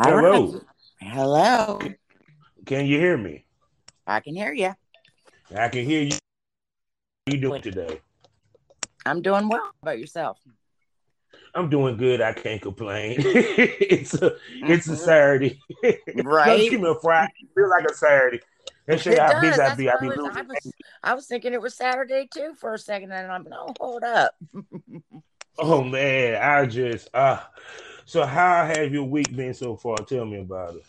All Hello. right. Hello. Can you hear me? I can hear you. I can hear you. How you doing today? I'm doing well. How about yourself? I'm doing good. I can't complain. it's a it's a Mhm. Saturday. Right. Give me a Friday. Feel like a Saturday. It how busy I be. I be I was- losing. I was, I was thinking it was Saturday too for a second, and I'm no, hold up. Oh man, I just uh so how have your week been so far? Tell me about it.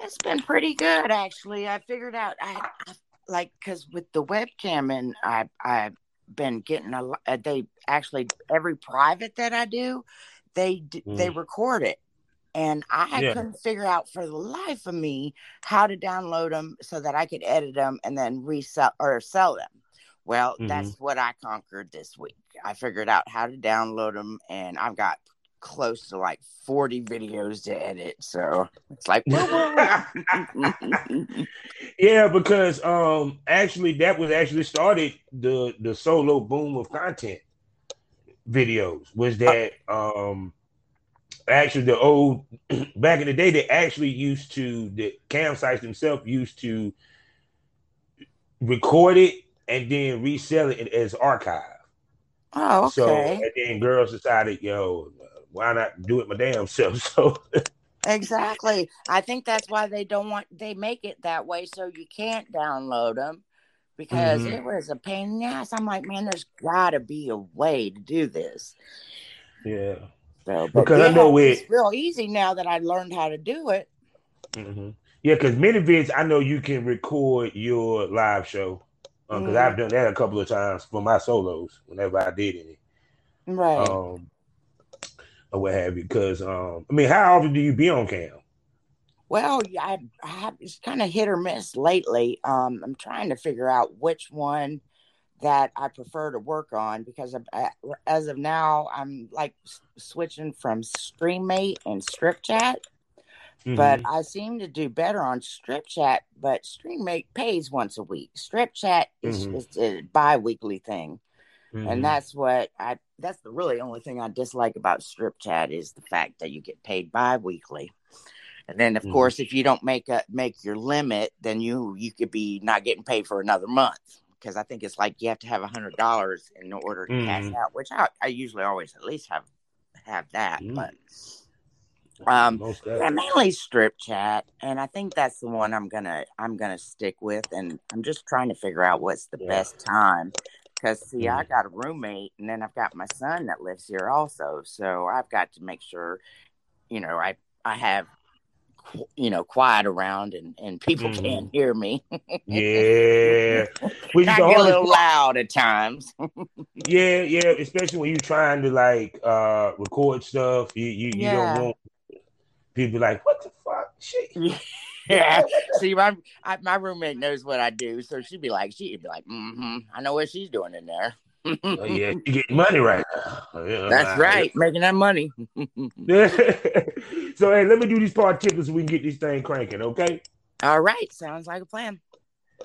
It's been pretty good actually. I figured out I, I like because with the webcam and I I've been getting a lot. They actually every private that I do, they d they Mm. record it. And I Yeah. couldn't figure out for the life of me how to download them so that I could edit them and then resell or sell them. Well, Mhm. that's what I conquered this week. I figured out how to download them, and I've got close to like 40 videos to edit. So it's like, yeah, because um actually that was actually started the the solo boom of content videos was that um actually the old back in the day they actually used to the cam sites themselves used to record it and then resell it as archive. oh, So okay. and then girls decided, yo, why not do it my damn self? So Exactly. I think that's why they don't want they make it that way so you can't download them because Mhm. it was a pain in the ass. I'm like, man, there's got to be a way to do this. yeah. So, Because I know it's it- real easy now that I learned how to do it. hmm Yeah, because many vids, I know you can record your live show. Because Mhm. I've done that a couple of times for my solos whenever I did any, Right. um, or what have you. Because um, I mean, how often do you be on cam? Well, I, I have it's kind of hit or miss lately. Um, I'm trying to figure out which one that I prefer to work on because of, uh, as of now, I'm like switching from Streamate and Strip Chat. But I seem to do better on Strip Chat, but Streamate pays once a week. Strip Chat is, Mhm. is a bi-weekly thing. Mhm. And that's what I that's the really only thing I dislike about Strip Chat is the fact that you get paid bi-weekly. And then of Mhm. course if you don't make a make your limit, then you you could be not getting paid for another month. Because I think it's like you have to have a hundred dollars in order to cash Mhm. out, which I, I usually always at least have have that. Mhm. But um yeah, mainly strip chat, and I think that's the one I'm gonna I'm gonna stick with, and I'm just trying to figure out what's the Yeah. best time. Because see, I Mhm. got a roommate, and then I've got my son that lives here also, so I've got to make sure, you know, I I have, you know, quiet around, and and people Mhm. can't hear me. Yeah. we get a little loud at times. Yeah, yeah. Especially when you're trying to like uh record stuff, you you, you Yeah. don't want people be like, what the fuck? Shit. Yeah. See, my I, my roommate knows what I do, so she'd be like, she'd be like, mm-hmm, I know what she's doing in there. Oh, yeah, you getting money right now. Yeah, That's right, making that money. so hey, let me do these particles so we can get this thing cranking, okay? All right, sounds like a plan.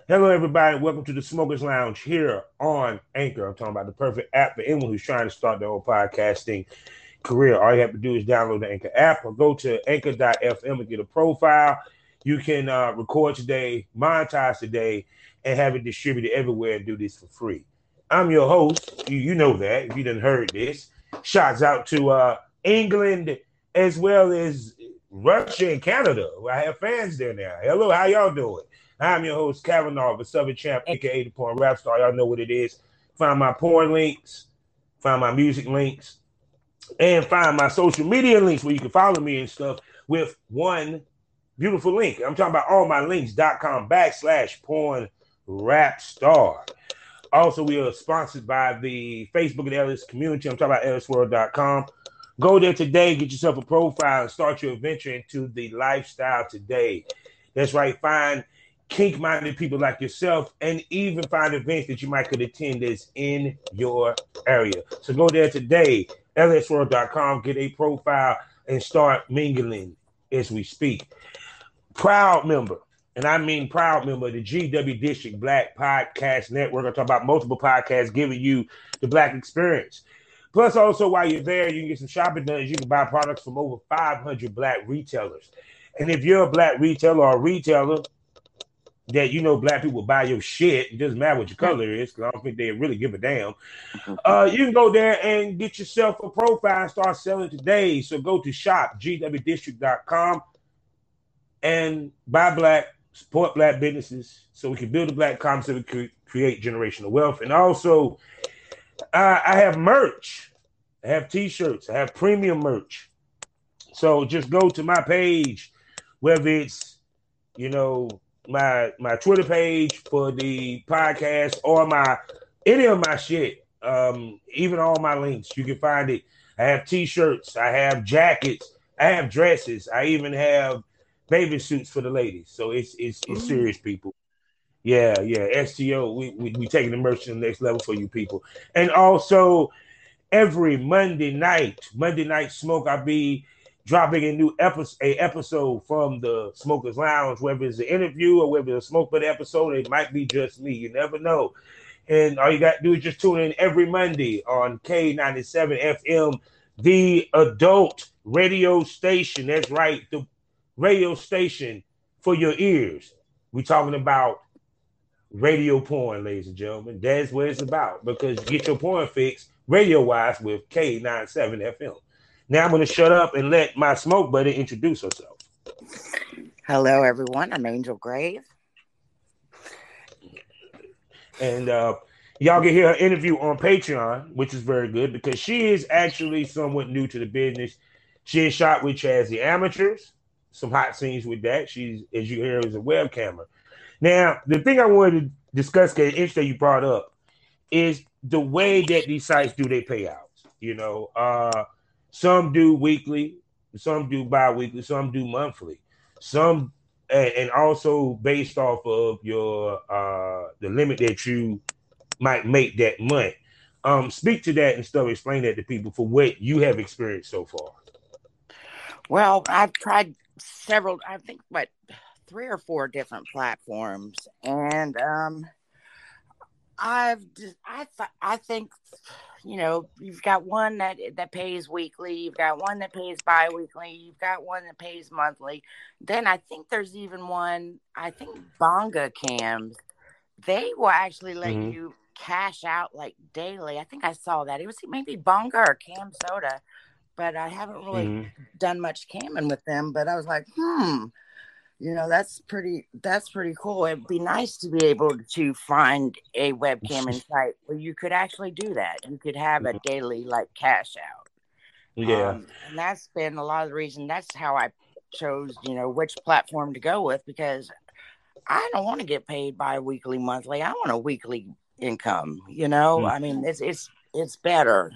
Hello, everybody. Welcome to the Smokers Lounge here on Anchor. I'm talking about the perfect app for anyone who's trying to start their own podcasting career. All you have to do is download the Anchor app or go to anchor.fm and get a profile. You can uh, record today, monetize today, and have it distributed everywhere and do this for free. I'm your host. You, you know that if you didn't heard this. Shouts out to uh, England as well as Russia and Canada. I have fans there now. Hello, how y'all doing? I'm your host, Kavanaugh, the Southern Champ, aka the Porn Rap Star. Y'all know what it is. Find my porn links, find my music links, and find my social media links where you can follow me and stuff with one beautiful link. I'm talking about all my links.com backslash porn rap star. Also, we are sponsored by the Facebook and Ellis community. I'm talking about ellisworld.com. Go there today, get yourself a profile, and start your adventure into the lifestyle today. That's right. Find kink minded people like yourself and even find events that you might could attend that's in your area. So go there today, lsworld.com, get a profile and start mingling as we speak. Proud member, and I mean proud member of the GW District Black Podcast Network. I'm talking about multiple podcasts giving you the black experience. Plus, also while you're there, you can get some shopping done. You can buy products from over 500 black retailers. And if you're a black retailer or a retailer that you know black people buy your shit. It doesn't matter what your color is, because I don't think they really give a damn. Uh, you can go there and get yourself a profile and start selling today. So go to shopgwdistrict.com and buy black, support black businesses so we can build a black we can create generational wealth. And also, uh, I have merch. I have t-shirts. I have premium merch. So just go to my page, whether it's, you know, my my Twitter page for the podcast or my any of my shit. Um, even all my links, you can find it. I have t-shirts, I have jackets, I have dresses, I even have baby suits for the ladies. So it's it's it's serious, people. Yeah, yeah. STO, we, we we taking the merch to the next level for you people. And also every Monday night, Monday night smoke, I'll be dropping a new episode, a episode from the Smokers Lounge, whether it's an interview or whether it's a smoke but episode, it might be just me. You never know. And all you got to do is just tune in every Monday on K97 FM, the adult radio station. That's right, the radio station for your ears. We're talking about radio porn, ladies and gentlemen. That's what it's about because you get your porn fix radio wise with K97 FM. Now I'm going to shut up and let my smoke buddy introduce herself. Hello, everyone. I'm Angel Grave. And uh, y'all can hear her interview on Patreon, which is very good because she is actually somewhat new to the business. She has shot with Chaz the Amateurs, some hot scenes with that. She's, as you hear, is a webcamera. Now, the thing I wanted to discuss, it's that you brought up, is the way that these sites do their payouts. You know, uh, some do weekly, some do bi-weekly, some do monthly. Some and, and also based off of your uh the limit that you might make that month. Um, speak to that and stuff. Explain that to people for what you have experienced so far. Well, I've tried several. I think what three or four different platforms, and um, I've I th- I think you know, you've got one that that pays weekly, you've got one that pays bi-weekly, you've got one that pays monthly. Then I think there's even one, I think Bonga cams, they will actually let mm-hmm. you cash out like daily. I think I saw that. It was maybe Bonga or Cam Soda, but I haven't really mm-hmm. done much camming with them. But I was like, hmm, you know that's pretty that's pretty cool it'd be nice to be able to find a webcam site where you could actually do that you could have a mm-hmm. daily like cash out yeah um, and that's been a lot of the reason that's how i chose you know which platform to go with because i don't want to get paid by weekly monthly i want a weekly income you know mm-hmm. i mean it's it's it's better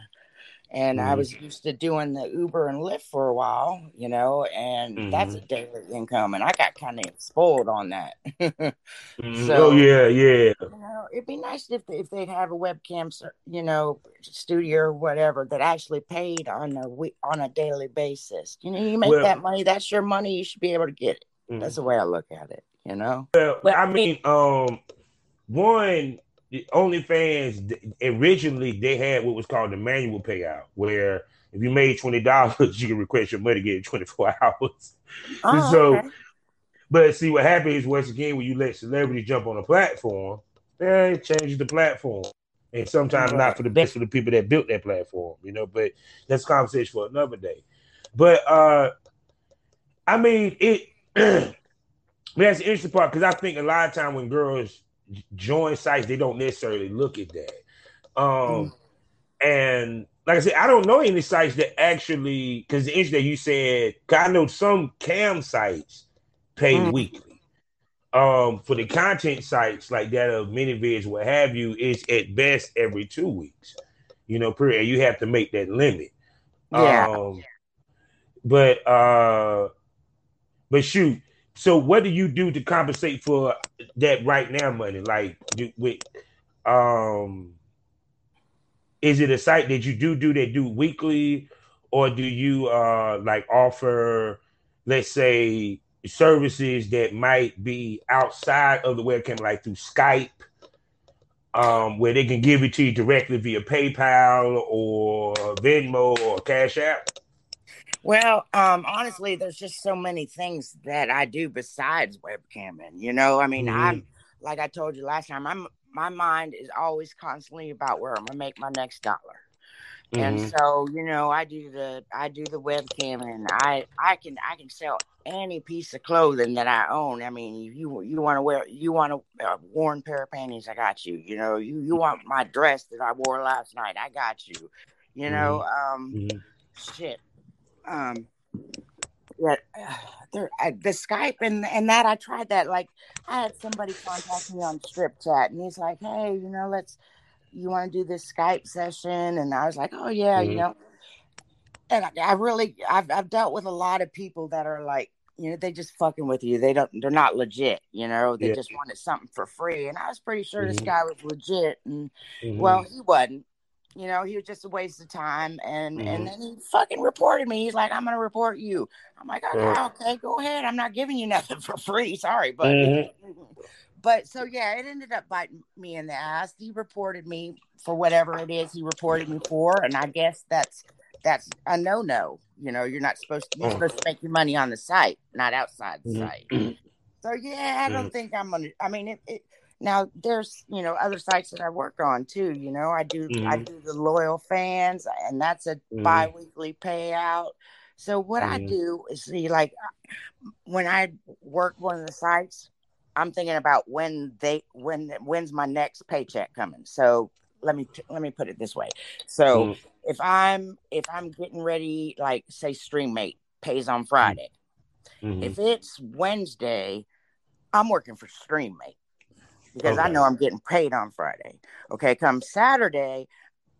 and mm-hmm. I was used to doing the Uber and Lyft for a while, you know, and mm-hmm. that's a daily income, and I got kind of spoiled on that. mm-hmm. so, oh yeah, yeah. You know, it'd be nice if if they'd have a webcam, you know, studio or whatever that actually paid on a week on a daily basis. You know, you make well, that money, that's your money. You should be able to get it. That's the way I look at it. You know. Well, but, I mean, um, one the OnlyFans originally they had what was called the manual payout, where if you made twenty dollars, you can request your money get twenty four hours. Oh, so, okay. but see what happens once again when you let celebrities jump on a platform, eh, it changes the platform, and sometimes not for the best for the people that built that platform, you know. But that's conversation for another day. But uh I mean it that's the interesting part because I think a lot of time when girls join sites, they don't necessarily look at that. Um mm. and like I said, I don't know any sites that actually because the issue that you said, I know some cam sites pay mm. weekly. Um, for the content sites like that of ManyVids, what have you, it's at best every two weeks. You know, period. You have to make that limit. Yeah. Um, but uh, but shoot. So what do you do to compensate for that right now money? Like with um is it a site that you do do that do weekly or do you uh like offer let's say services that might be outside of the webcam like through skype um where they can give it to you directly via paypal or venmo or cash app well um honestly there's just so many things that i do besides webcamming you know i mean mm-hmm. i'm like i told you last time i'm my mind is always constantly about where I'm gonna make my next dollar. Mm-hmm. And so, you know, I do the I do the webcam and I I can I can sell any piece of clothing that I own. I mean, you you want to wear you want a, a worn pair of panties, I got you. You know, you you want my dress that I wore last night, I got you. You know, mm-hmm. um mm-hmm. shit. Um yeah, there I, the Skype and and that I tried that. Like I had somebody contact me on Strip Chat, and he's like, "Hey, you know, let's you want to do this Skype session?" And I was like, "Oh yeah, mm-hmm. you know." And I, I really, I've I've dealt with a lot of people that are like, you know, they just fucking with you. They don't, they're not legit. You know, they yeah. just wanted something for free. And I was pretty sure mm-hmm. this guy was legit, and mm-hmm. well, he wasn't. You know, he was just a waste of time. And mm-hmm. and then he fucking reported me. He's like, I'm gonna report you. I'm like, okay, okay, go ahead. I'm not giving you nothing for free. Sorry, but mm-hmm. but so yeah, it ended up biting me in the ass. He reported me for whatever it is he reported me for, and I guess that's that's a no no. You know, you're not supposed to you're supposed to make your money on the site, not outside the mm-hmm. site. So yeah, I don't mm-hmm. think I'm gonna I mean it, it now there's you know other sites that I work on too. You know, I do mm-hmm. I do the loyal fans, and that's a mm-hmm. biweekly payout. So what mm-hmm. I do is see like when I work one of the sites, I'm thinking about when they when when's my next paycheck coming. So let me let me put it this way. So mm-hmm. if I'm if I'm getting ready, like say Streamate pays on Friday, mm-hmm. if it's Wednesday, I'm working for Streamate because okay. I know I'm getting paid on Friday. Okay, come Saturday,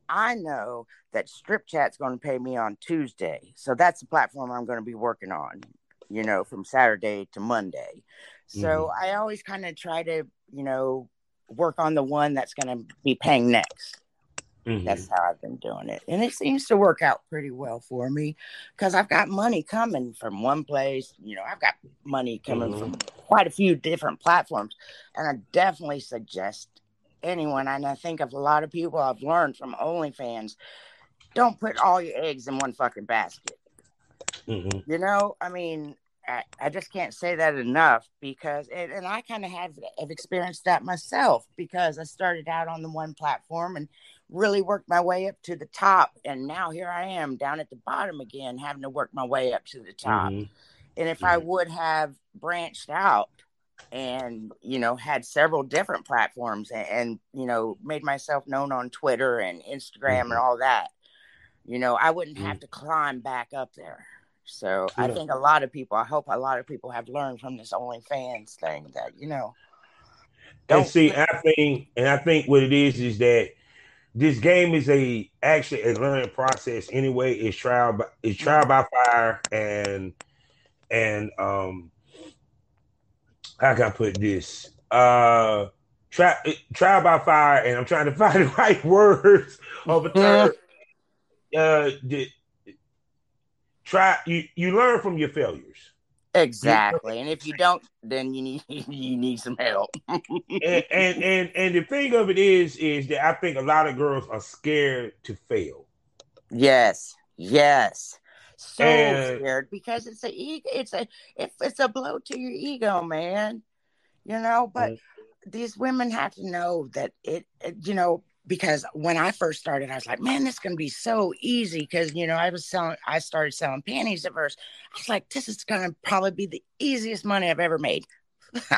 I know that Strip Chat's going to pay me on Tuesday. So that's the platform I'm going to be working on, you know, from Saturday to Monday. So mm-hmm. I always kind of try to, you know, work on the one that's going to be paying next. Mm-hmm. That's how I've been doing it. And it seems to work out pretty well for me because I've got money coming from one place. You know, I've got money coming mm-hmm. from quite a few different platforms. And I definitely suggest anyone, and I think of a lot of people I've learned from OnlyFans, don't put all your eggs in one fucking basket. Mm-hmm. You know, I mean, I, I, just can't say that enough because, it, and I kind of have, have experienced that myself because I started out on the one platform and really worked my way up to the top. And now here I am down at the bottom again, having to work my way up to the top. Mm-hmm. And if mm-hmm. I would have branched out and, you know, had several different platforms and, and you know, made myself known on Twitter and Instagram mm-hmm. and all that, you know, I wouldn't have mm-hmm. to climb back up there. So yeah. I think a lot of people, I hope a lot of people have learned from this OnlyFans thing that, you know, don't and see, I think, and I think what it is is that this game is a actually a learning process anyway. It's trial by it's trial by fire and and um how can I put this? Uh try trial by fire and I'm trying to find the right words of a term. uh the, try you you learn from your failures. Exactly. And if you don't, then you need you need some help. and, and and and the thing of it is is that I think a lot of girls are scared to fail. Yes. Yes. So and, scared because it's a it's a if it's a blow to your ego, man. You know, but mm-hmm. these women have to know that it, it you know because when I first started, I was like, man, this is going to be so easy. Because, you know, I was selling, I started selling panties at first. I was like, this is going to probably be the easiest money I've ever made.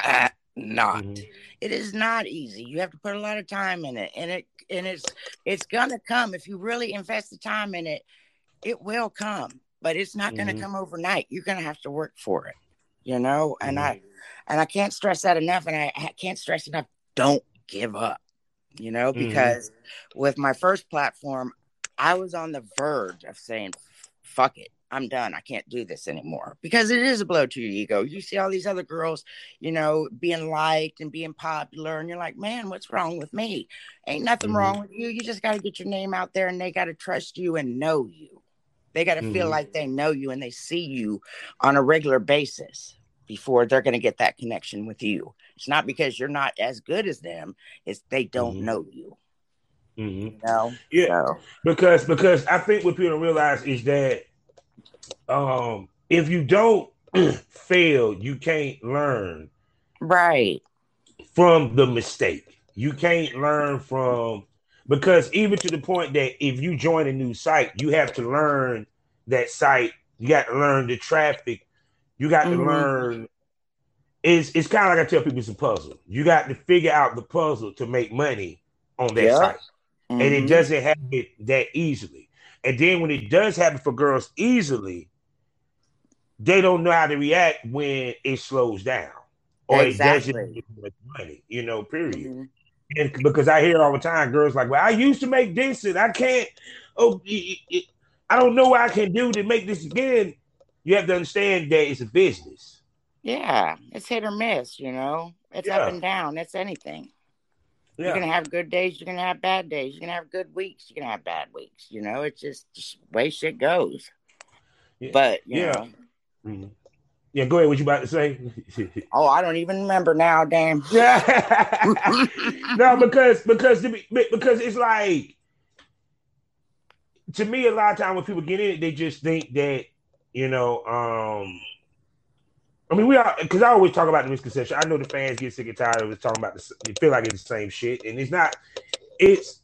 not. Mm-hmm. It is not easy. You have to put a lot of time in it. And it, and it's, it's going to come. If you really invest the time in it, it will come, but it's not going to mm-hmm. come overnight. You're going to have to work for it, you know? And mm-hmm. I, and I can't stress that enough. And I, I can't stress enough. Don't give up you know, mm-hmm. because mm-hmm. with my first platform, I was on the verge of saying, fuck it. I'm done. I can't do this anymore because it is a blow to your ego. You see all these other girls, you know, being liked and being popular, and you're like, man, what's wrong with me? Ain't nothing mm-hmm. wrong with you. You just got to get your name out there and they got to trust you and know you. They got to mm-hmm. feel like they know you and they see you on a regular basis before they're going to get that connection with you. It's not because you're not as good as them; it's they don't mm-hmm. know you. Mm-hmm. You know? Yeah, so. because because I think what people don't realize is that um, if you don't fail, you can't learn. Right. From the mistake, you can't learn from because even to the point that if you join a new site, you have to learn that site. You got to learn the traffic you got mm-hmm. to learn. It's it's kind of like I tell people it's a puzzle. You got to figure out the puzzle to make money on that site, mm-hmm. and it mm-hmm. doesn't happen that easily. And then when it does happen for girls easily, they don't know how to react when it slows down or exactly. it doesn't make money. You know, period. Mm-hmm. And because I hear all the time, girls like, "Well, I used to make this, and I can't. Oh, it, it, I don't know what I can do to make this again." you have to understand that it's a business. Yeah, it's hit or miss, you know. It's yeah. up and down. It's anything. Yeah. You're gonna have good days, you're gonna have bad days, you're gonna have good weeks, you're gonna have bad weeks, you know, it's just, just way shit goes. Yeah. But yeah. Mm-hmm. Yeah, go ahead. What you about to say? oh, I don't even remember now. Damn. Yeah. no, because because because it's like to me, a lot of time when people get in they just think that you know, um, I mean, we are because I always talk about the misconception. I know the fans get sick and tired of us talking about this. They feel like it's the same shit, and it's not. It's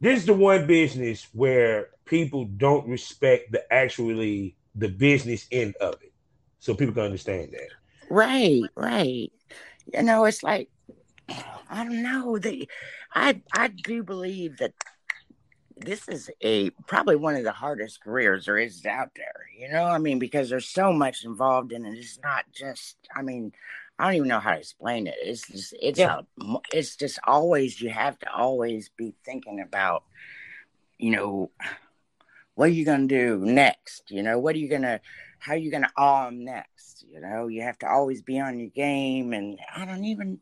this is the one business where people don't respect the actually the business end of it, so people can understand that. Right, right. You know, it's like I don't know. They, I I do believe that this is a probably one of the hardest careers there is out there. You know, I mean, because there's so much involved in it. It's not just. I mean, I don't even know how to explain it. It's just. It's yeah. a, It's just always. You have to always be thinking about. You know, what are you gonna do next? You know, what are you gonna? How are you gonna arm next? You know, you have to always be on your game, and I don't even.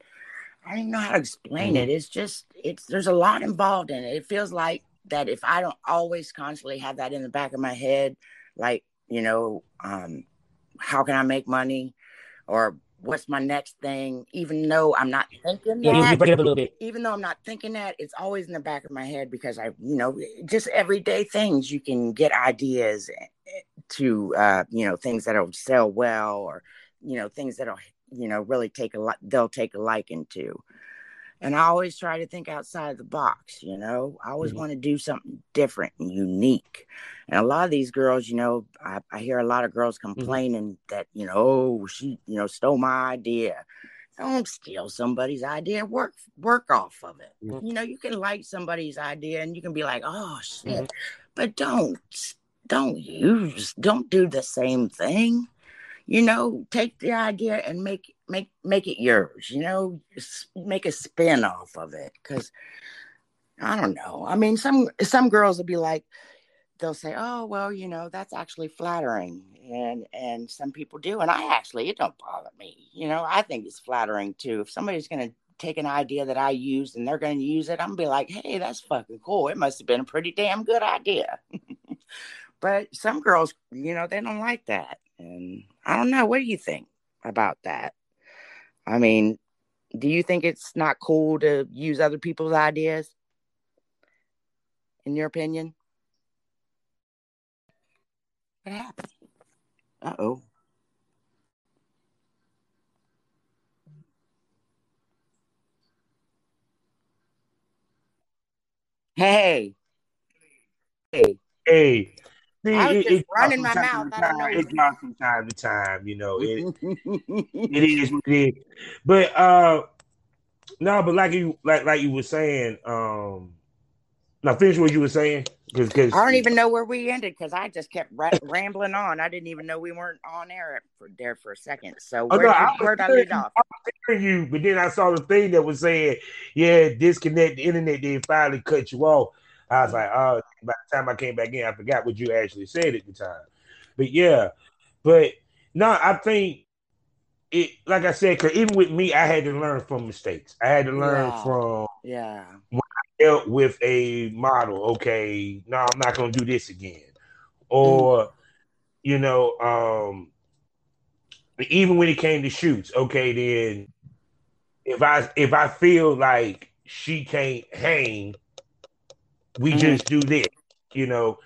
I don't even know how to explain mm-hmm. it. It's just it's there's a lot involved in it. It feels like that if I don't always constantly have that in the back of my head, like, you know, um, how can I make money? Or what's my next thing, even though I'm not thinking that, yeah, break it up a little bit. even though I'm not thinking that, it's always in the back of my head because I, you know, just everyday things you can get ideas eh, to, uh, you know, things that'll sell well or, you know, things that'll, you know, really take a lot, they'll take a liking to and I always try to think outside the box, you know. I always mm-hmm. want to do something different and unique. And a lot of these girls, you know, I, I hear a lot of girls mm-hmm. complaining mm-hmm. that, you know, oh, she, you know, stole my idea. Don't steal somebody's idea. Work work off of it. Mm-hmm. You know, you can like somebody's idea and you can be like, oh shit. Mm-hmm. But don't don't use don't do the same thing you know, take the idea and make make make it yours. You know, make a spin off of it because I don't know. I mean, some some girls will be like, they'll say, "Oh, well, you know, that's actually flattering," and and some people do, and I actually it don't bother me. You know, I think it's flattering too. If somebody's gonna take an idea that I used and they're gonna use it, I'm gonna be like, "Hey, that's fucking cool. It must have been a pretty damn good idea." but some girls, you know, they don't like that. And I don't know. What do you think about that? I mean, do you think it's not cool to use other people's ideas? In your opinion? What happened? Uh oh. Hey. Hey. Hey. See, I was it, just running my mouth. I don't know. It drops from time to time, you know. It, it is what it is. But uh no, but like you like like you were saying, um now finish what you were saying. Cause, cause I don't even know where we ended because I just kept ra- rambling on. I didn't even know we weren't on air for there for a second. So Oh, where no, did, I where'd I hearing leave you- off? I was hearing you, but then I saw the thing that was saying, "Yeah, disconnect the internet." Then finally cut you off. I was like, "Oh!" By the time I came back in, I forgot what you actually said at the time. But yeah, but no, I think it. Like I said, because even with me, I had to learn from mistakes. I had to learn Yeah. from Yeah. When I dealt with a model. Okay, no, I'm not going to do this again. Or, you know, um, even when it came to shoots, okay, then if I if I feel like she can't hang, we Mhm. just do this. You know,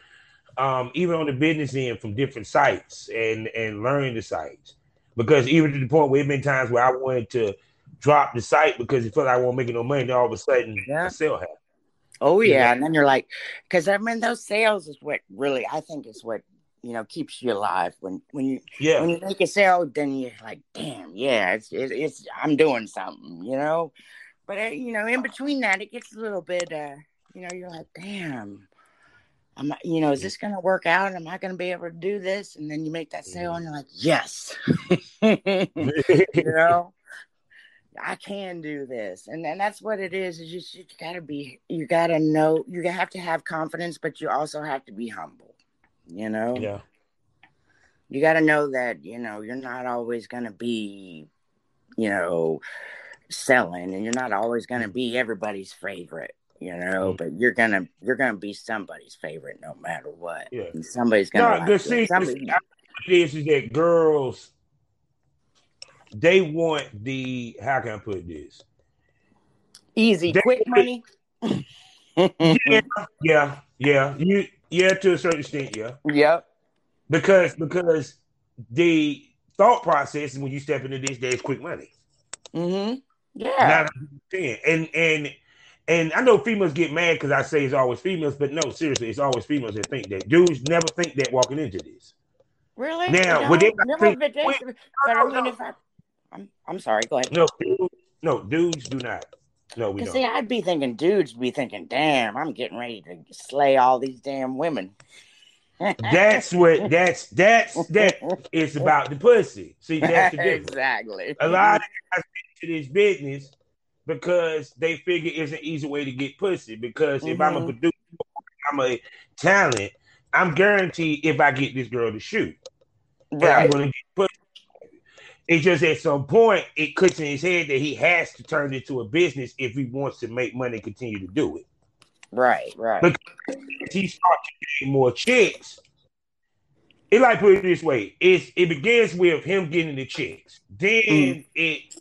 um, even on the business end from different sites and and learning the sites. Because even to the point where it been times where I wanted to drop the site because it felt like I wasn't making no money, then all of a sudden Yeah. a sale happened. Oh You yeah, and then you're like, because I mean, those sales is what really I think is what you know keeps you alive. When when you Yeah. when you make a sale, then you're like, damn, yeah, it's it's, it's I'm doing something, you know. But uh, you know, in between that, it gets a little bit, uh, you know, you're like, damn. I'm. I, you know, is this going to work out? Am I going to be able to do this? And then you make that sale, and mm-hmm. you're like, yes, you know, I can do this, and and that's what it is. Is just you got to be, you got to know, you have to have confidence, but you also have to be humble. You know, yeah. you got to know that you know you're not always going to be, you know, selling, and you're not always going to mm-hmm. be everybody's favorite. You know, Mm. but you're gonna you're gonna be somebody's favorite no matter what. Yeah. And somebody's gonna. No, like the see, Somebody- is is that girls they want the how can I put this? easy, They- quick money. Yeah, yeah, yeah. You yeah, to a certain extent, yeah. Yep. Because because the thought process when you step into this, there's quick money. Mm-hmm. Yeah. Ten. And and and I know females get mad because I say it's always females, but no, seriously, it's always females that think that. Dudes never think that walking into this. Really? Now, no, would they never think- but, they- wait, but no, I mean, if I, I'm, I'm sorry. Go ahead. No, dudes, no, dudes do not. No, we don't. see, I'd be thinking, dudes be thinking, damn, I'm getting ready to slay all these damn women. That's what that's that's that it's about the pussy. See, that's the difference. exactly. A lot of guys get into this business because they figure it's an easy way to get pussy. Because if I'm a Mhm. producer, I'm a talent, I'm guaranteed if I get this girl to shoot, then I'm gonna get pussy. It's just at some point it clicks in his head that he has to turn it into a business if he wants to make money and continue to do it. Right. Right. As he starts to gain more chicks, it like put it this way: it's it begins with him getting the chicks, then Mm. it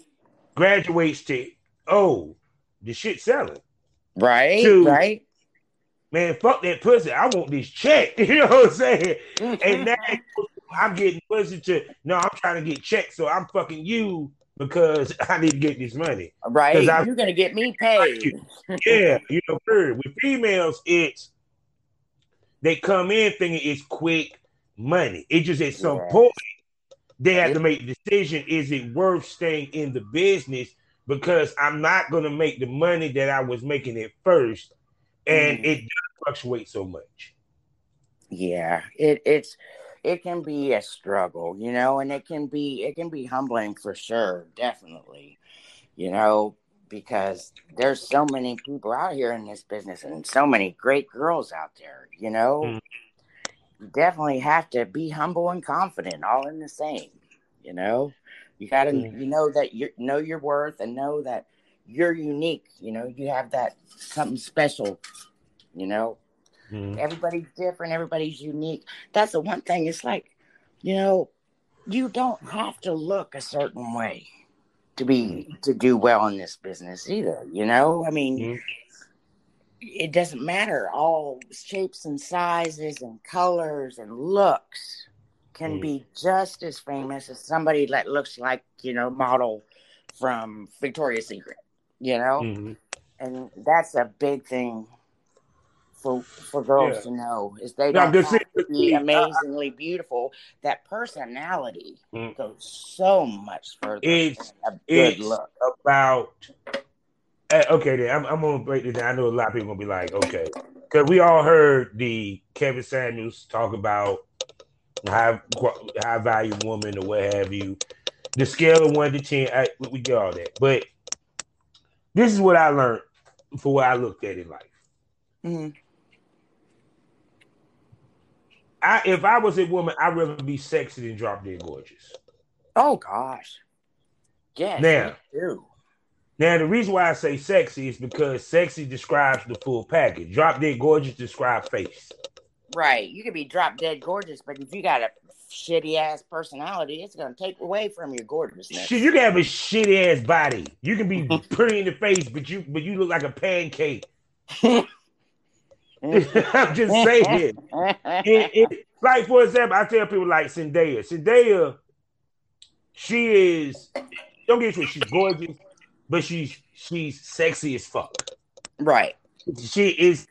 graduates to oh, the shit selling. right. to- right. Man, fuck that pussy. I want this check. You know what I'm saying? And mm-hmm. now I'm getting pussy to no, I'm trying to get checked, so I'm fucking you because I need to get this money. Right. I- You're gonna get me paid. yeah, you know, period. With females, it's they come in thinking it's quick money. It just at some Yeah. point they have to make the decision: is it worth staying in the business? Because I'm not going to make the money that I was making at first, and Mm. it does fluctuate so much. Yeah, it it's it can be a struggle, you know, and it can be it can be humbling for sure, definitely. You know, because there's so many people out here in this business and so many great girls out there, you know. Mhm. You definitely have to be humble and confident, all in the same, you know. You got to Mhm. you know that you know your worth and know that you're unique, you know, you have that something special, you know Mhm. everybody's different everybody's unique that's the one thing it's like you know you don't have to look a certain way to be to do well in this business either you know i mean Mhm. it doesn't matter all shapes and sizes and colors and looks can Mhm. be just as famous as somebody that looks like you know model from victoria's secret you know Mhm. and that's a big thing for for girls Yeah. to know is they No, don't have to be uh, amazingly beautiful. That personality Mm. goes so much further It's- than a good it's look. about eh, okay then I'm, I'm gonna break this down. I know a lot of people gonna be like, okay, because we all heard the Kevin Samuels talk about high high value woman or what have you. The scale of one to ten, I, we- get all that, but this is what I learned for what I looked at in life. Mhm. I if I was a woman, I'd rather be sexy than drop dead gorgeous. Oh gosh, yeah. Now- Now, the reason why I say sexy is because sexy describes the full package. Drop dead gorgeous describes face. Right, you could be drop dead gorgeous, but if you got a shitty ass personality, it's gonna take away from your gorgeousness. Shit, you can have a shitty ass body. You can be pretty in the face, but you but you look like a pancake. I'm just saying. It- it- like for example, I tell people like Zendaya. Zendaya, she is don't get it twisted, she's gorgeous, but she's she's sexy as fuck. right, She is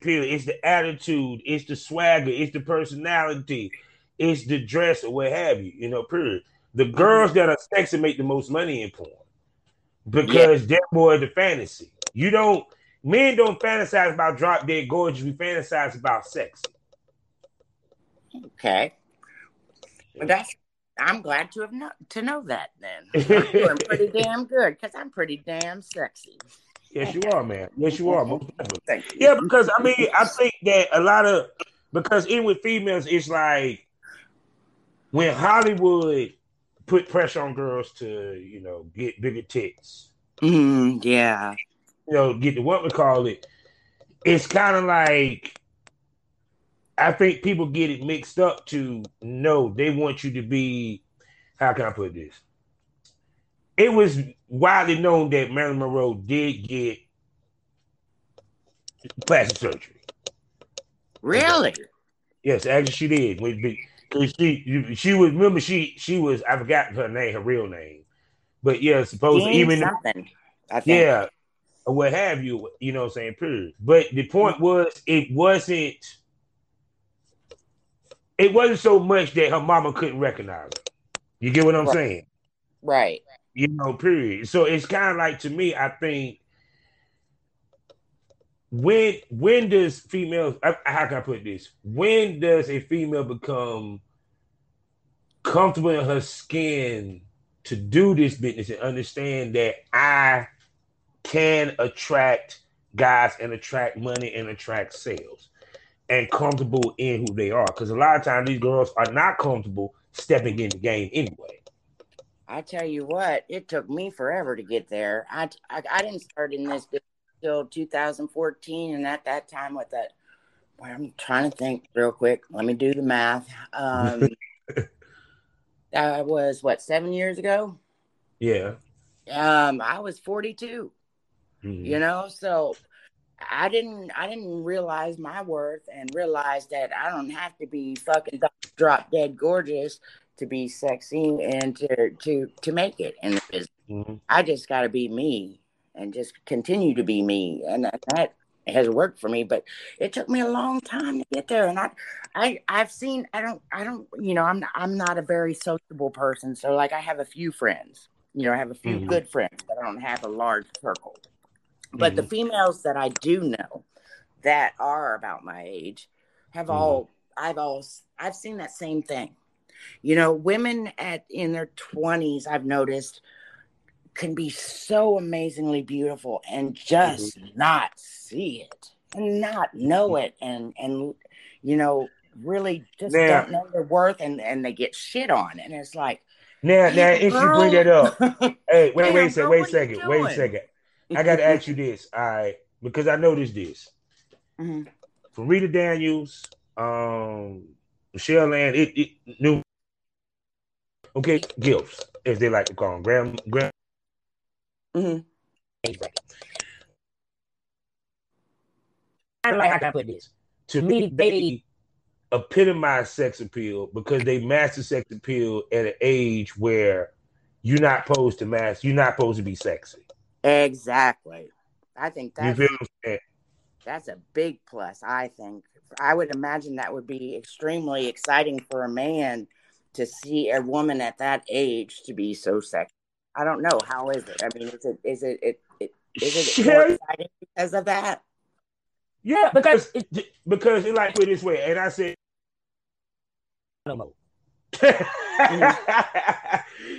period. It's the attitude, it's the swagger, it's the personality, it's the dress or what have you, you know, period. The girls that are sexy make the most money in porn because they're more of the fantasy. You don't men don't fantasize about drop dead gorgeous, we fantasize about sex. okay. Well, that's. I'm glad to have know, to know that. Then I'm doing pretty damn good because I'm pretty damn sexy. Yes, you are, man. Yes, you are. Most definitely. Thank you. Yeah, because I mean, I think that a lot of because even with females, it's like when Hollywood put pressure on girls to, you know, get bigger tits, Mm, yeah. you know, get the what we call it. It's kind of like I think people get it mixed up to no, they want you to be. How can I put this? It was widely known that Marilyn Monroe did get plastic surgery. Really? Yes, actually she did. When- she she was remember she she was I forgot her name, her real name. But yeah, suppose even something. I think. yeah, or what have you, you know what I'm saying, period. But the point was it wasn't it wasn't so much that her mama couldn't recognize her. You get what I'm Right. saying? Right. You know, period. So it's kind of like to me, I think when when does females how can I put this? When does a female become comfortable in her skin to do this business and understand that I can attract guys and attract money and attract sales and comfortable in who they are? Because a lot of times these girls are not comfortable stepping in the game anyway. I tell you what, it took me forever to get there. I, I, I didn't start in this until 2014, and at that time, with that, well, I'm trying to think real quick. Let me do the math. Um, that was what seven years ago. Yeah. Um, I was 42. Mhm. You know, so I didn't I didn't realize my worth and realize that I don't have to be fucking drop dead gorgeous to be sexy and to to to make it in the business. Mhm. I just got to be me and just continue to be me, and that, that has worked for me. But it took me a long time to get there, and I, I, I've seen. I don't, I don't. You know, I'm, I'm not a very sociable person, so like I have a few friends. You know, I have a few Mhm. good friends, but I don't have a large circle. But the females that I do know that are about my age have Mhm. all. I've all. I've seen that same thing. You know, women at in their twenties, I've noticed, can be so amazingly beautiful and just not see it and not know it and and you know really just Now- don't know their worth and and they get shit on and it's like Now, now, if you bring that up, hey, wait, Damn, wait a second, wait a what are you second, wait a second. I got to ask you this, all right, because I noticed this. Mhm. from Rita Daniels, um, Michelle Land, it, it new, okay, gifts, as they like to call them, Graham, Graham. Mhm. I don't like how I put this. To me, they epitomize sex appeal because they master sex appeal at an age where you're not supposed to master, you're not supposed to be sexy. exactly i think You feel what I'm saying? that's a big plus. I think I would imagine that would be extremely exciting for a man to see a woman at that age to be so sexy. I don't know how is it. I mean, is it is it, it, it is it more exciting because of that? Yeah, because it, because it like put it this way, and I said, I don't know. and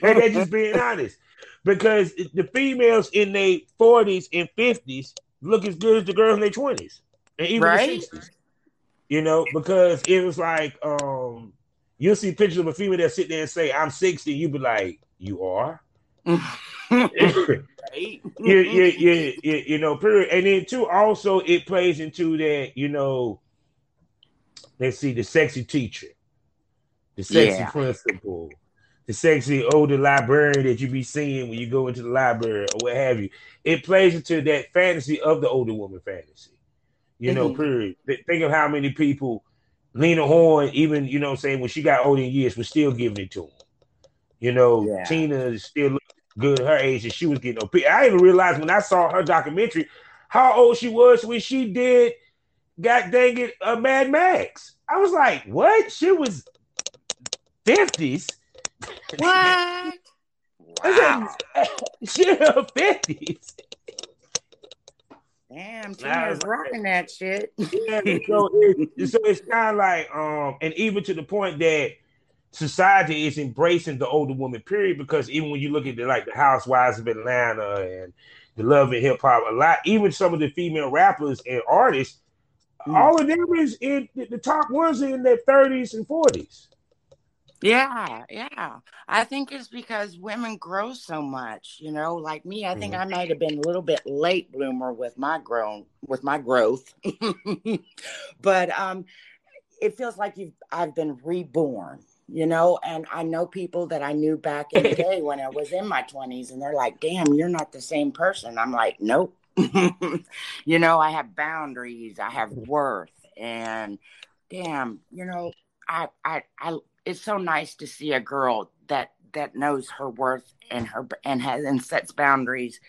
they're just being honest because the females in their 40s and 50s look as good as the girls in their 20s and even right? the 60s. You know, because it was like um you'll see pictures of a female that sit there and say, I'm 60, you be like, You are? you, you, you, you, you know, period. And then too, also it plays into that, you know, let's see, the sexy teacher, the sexy yeah. principal, the sexy older librarian that you be seeing when you go into the library or what have you. It plays into that fantasy of the older woman fantasy. You know, mm-hmm. period. Think of how many people Lena Horne, even you know, i'm saying when she got older in years, was still giving it to them. You know, yeah. Tina still good her age, and she was getting OP. I even realized when I saw her documentary how old she was when she did, God dang it, uh, Mad Max. I was like, what? She was fifties. What? wow. she in her fifties. Damn, Tina's rocking that shit. yeah, so, it, so it's kind of like, um, and even to the point that society is embracing the older woman period because even when you look at the like the housewives of atlanta and the love and hip hop a lot even some of the female rappers and artists mm. all of them is in the top ones in their 30s and 40s yeah yeah. I think it's because women grow so much you know like me i think mm-hmm. i might have been a little bit late bloomer with my grown with my growth. But um it feels like you've i've been reborn you know and i know people that i knew back in the day when i was in my 20s and they're like damn you're not the same person. I'm like nope. You know i have boundaries i have worth and damn you know I, I i it's so nice to see a girl that that knows her worth and her and has and sets boundaries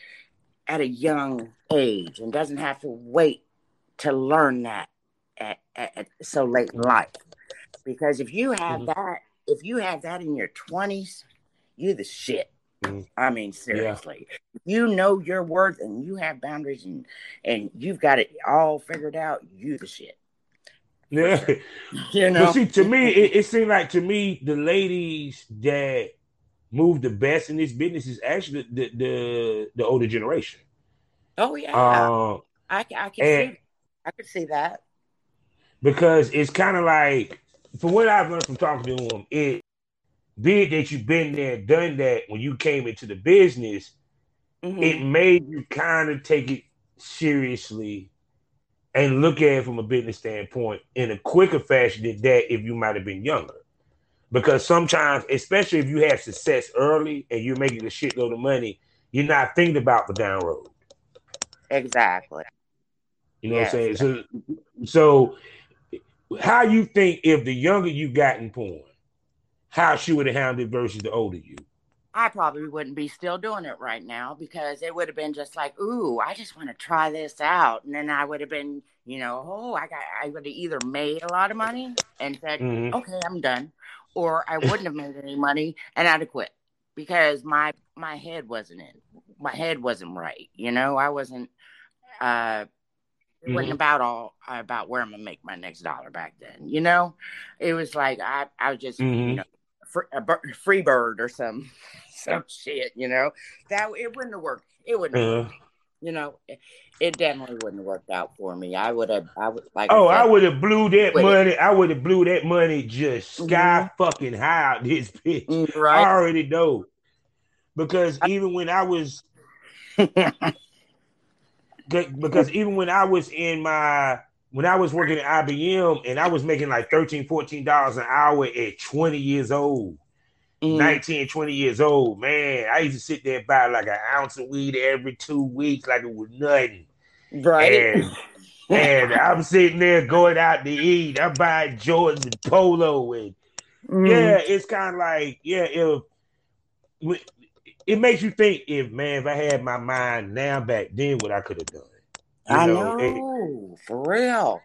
at a young age and doesn't have to wait to learn that at, at, at so late in life because if you have mm-hmm. that if you have that in your 20s, you the shit. Mm. I mean, seriously, yeah. you know your worth and you have boundaries and and you've got it all figured out. You the shit. Yeah, you know. But see, to me, it, it seemed like to me the ladies that move the best in this business is actually the the, the older generation. Oh yeah, uh, I I can see I can see that because it's kind of like from what I've learned from talking to them, it be it that you've been there, done that when you came into the business, mm-hmm. it made you kind of take it seriously and look at it from a business standpoint in a quicker fashion than that if you might have been younger. Because sometimes, especially if you have success early and you're making a shitload of money, you're not thinking about the down road. Exactly. You know yes. what I'm saying? So, so how you think if the younger you got in porn, how she would have handled it versus the older you? I probably wouldn't be still doing it right now because it would have been just like, ooh, I just want to try this out. And then I would have been, you know, oh, I got, I would have either made a lot of money and said, mm-hmm. okay, I'm done. Or I wouldn't have made any money and I'd have quit because my, my head wasn't in, my head wasn't right. You know, I wasn't, uh, it mm-hmm. wasn't about all about where I'm gonna make my next dollar back then. You know, it was like I I was just mm-hmm. you know free, a free bird or some some shit. You know that it wouldn't have worked. It wouldn't. Have You know, it, it, definitely wouldn't have worked out for me. I would have. I would like. Oh, I, I would have blew that money. It. I would have blew that money just sky mm-hmm. fucking high out this bitch. Mm, right. I already know because even when I was because even when I was in my when I was working at IBM and I was making like 13 dollars an hour at 20 years old, mm. 19, 20 years old, man, I used to sit there and buy like an ounce of weed every two weeks, like it was nothing. Right. And, and I'm sitting there going out to eat. I'm buying Jordans and Polo and mm. yeah, it's kind of like yeah, if it makes you think if man, if I had my mind now back then, what I could have done. You I know, know it, for real.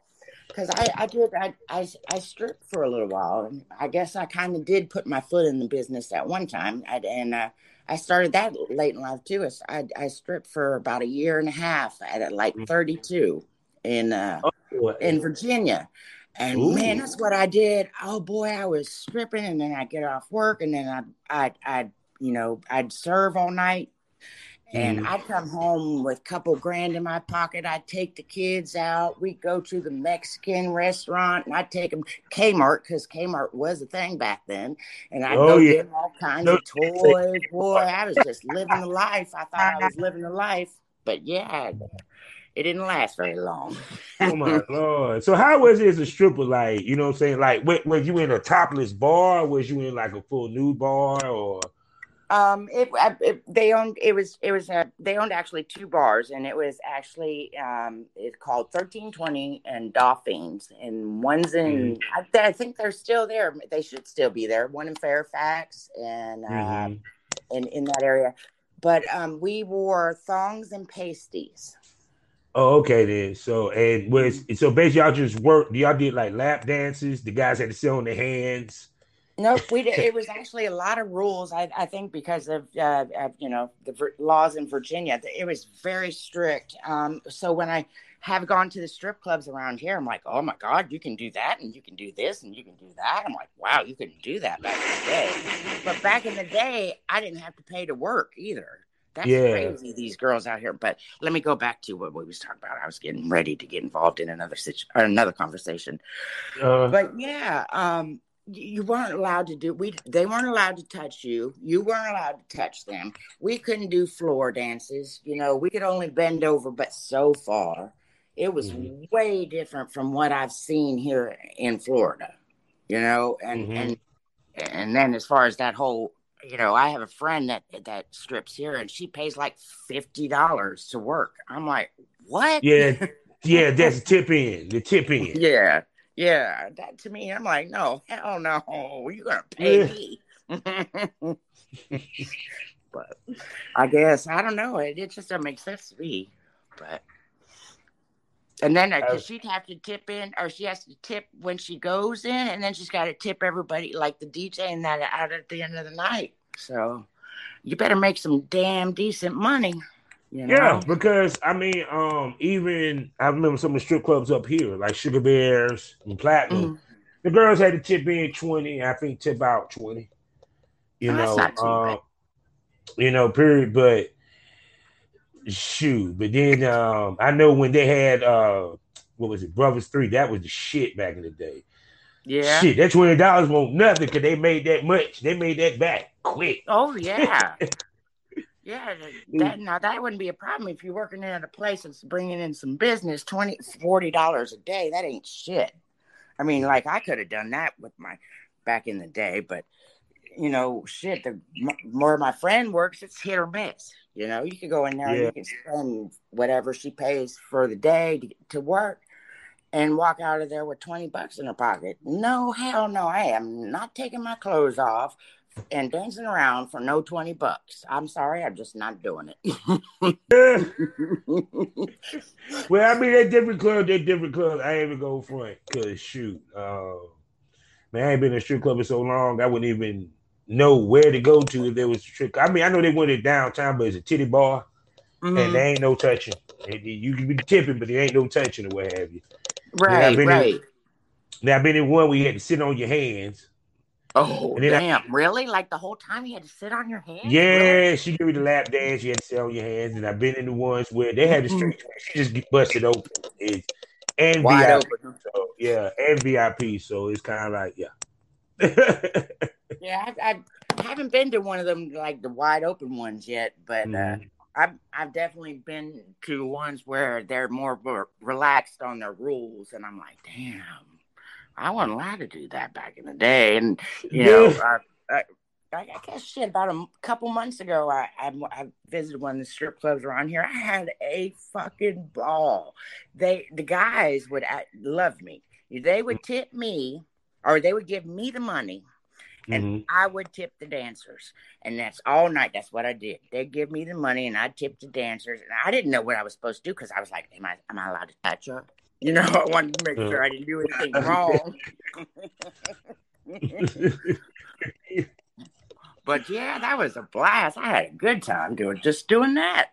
Because I, I did I, I I stripped for a little while, and I guess I kind of did put my foot in the business at one time. I, and uh, I started that late in life too. I I stripped for about a year and a half at like mm. 32 in uh, oh, in Virginia. And Ooh. man, that's what I did. Oh boy, I was stripping, and then I get off work, and then I I I you know I'd serve all night, and mm. I'd come home with a couple grand in my pocket. I'd take the kids out. We'd go to the Mexican restaurant, and I'd take them Kmart because Kmart was a thing back then. And I'd oh, go yeah. get all kinds no. of toys. Boy, I was just living the life. I thought I was living the life, but yeah, it didn't last very long. oh my lord! So how was it as a stripper? Like you know, what I'm saying, like was, was you in a topless bar? Was you in like a full nude bar or? Um, it, it, they owned it was it was a, they owned actually two bars, and it was actually um it's called thirteen twenty and Dolphins, and one's in mm-hmm. I, I, think they're still there. They should still be there. One in Fairfax and uh, mm-hmm. in in that area, but um, we wore thongs and pasties. Oh, okay then. So and was so basically y'all just work. Y'all did like lap dances. The guys had to sit on their hands. Nope, we it was actually a lot of rules. I, I think because of, uh, of you know the laws in Virginia, it was very strict. Um, so when I have gone to the strip clubs around here, I'm like, oh my god, you can do that, and you can do this, and you can do that. I'm like, wow, you couldn't do that back in the day. But back in the day, I didn't have to pay to work either. That's yeah. crazy, these girls out here. But let me go back to what we was talking about. I was getting ready to get involved in another situ- another conversation. Uh, but yeah, um, you weren't allowed to do we they weren't allowed to touch you you weren't allowed to touch them we couldn't do floor dances you know we could only bend over but so far it was mm-hmm. way different from what i've seen here in florida you know and mm-hmm. and and then as far as that whole you know, I have a friend that that strips here, and she pays like fifty dollars to work. I'm like, what? Yeah, yeah, that's the tip in the tip in. Yeah, yeah. That to me, I'm like, no, hell no, you're gonna pay me. but I guess I don't know. It, it just doesn't make sense to me. But and then uh, she'd have to tip in, or she has to tip when she goes in, and then she's got to tip everybody, like the DJ and that, out at the end of the night. So you better make some damn decent money. You know? Yeah, because I mean, um, even I remember some of the strip clubs up here, like Sugar Bears and Platinum. Mm-hmm. The girls had to tip in twenty. I think tip out twenty. You oh, know, um, you know, period. But shoot. But then um, I know when they had uh, what was it, Brothers Three? That was the shit back in the day. Yeah. Shit, that twenty dollars won't nothing because they made that much. They made that back quick. Oh yeah. yeah, mm. that now that wouldn't be a problem if you're working at a place that's bringing in some business. 20 40 dollars a day, that ain't shit. I mean, like I could have done that with my back in the day, but you know, shit, the more my friend works, it's hit or miss. You know, you could go in there yeah. and you can spend whatever she pays for the day to, to work and walk out of there with 20 bucks in her pocket. No, hell no. I am not taking my clothes off and dancing around for no 20 bucks. I'm sorry, I'm just not doing it. well, I mean, they're different clubs, they're different clubs. I ain't even go front because shoot, uh, man, I ain't been in a strip club in so long, I wouldn't even know where to go to if there was a trick. I mean, I know they went to downtown, but it's a titty bar, mm-hmm. and there ain't no touching. You can be tipping, but there ain't no touching or what have you. Right, right. In, now I've been in one where you had to sit on your hands. Oh damn! I, really? Like the whole time you had to sit on your hands? Yeah, really? she gave me the lap dance. You had to sit on your hands, and I've been in the ones where they had the mm-hmm. street. She just busted open. It's, and Wide VIP. Open. So, yeah, and VIP. So it's kind of like yeah. yeah, I, I, haven't been to one of them like the wide open ones yet, but uh, mm-hmm. uh, I've I've definitely been to ones where they're more relaxed on their rules, and I'm like, damn, I wasn't allowed to do that back in the day, and you know. I, I, I guess shit. About a couple months ago, I, I, I visited one of the strip clubs around here. I had a fucking ball. They the guys would love me. They would tip me, or they would give me the money, and Mhm. I would tip the dancers, and that's all night. That's what I did. They'd give me the money, and I'd tip the dancers, and I didn't know what I was supposed to do because I was like, "Am I am I allowed to touch her?" You know, I wanted to make sure I didn't do anything wrong. but yeah, that was a blast. I had a good time doing just doing that.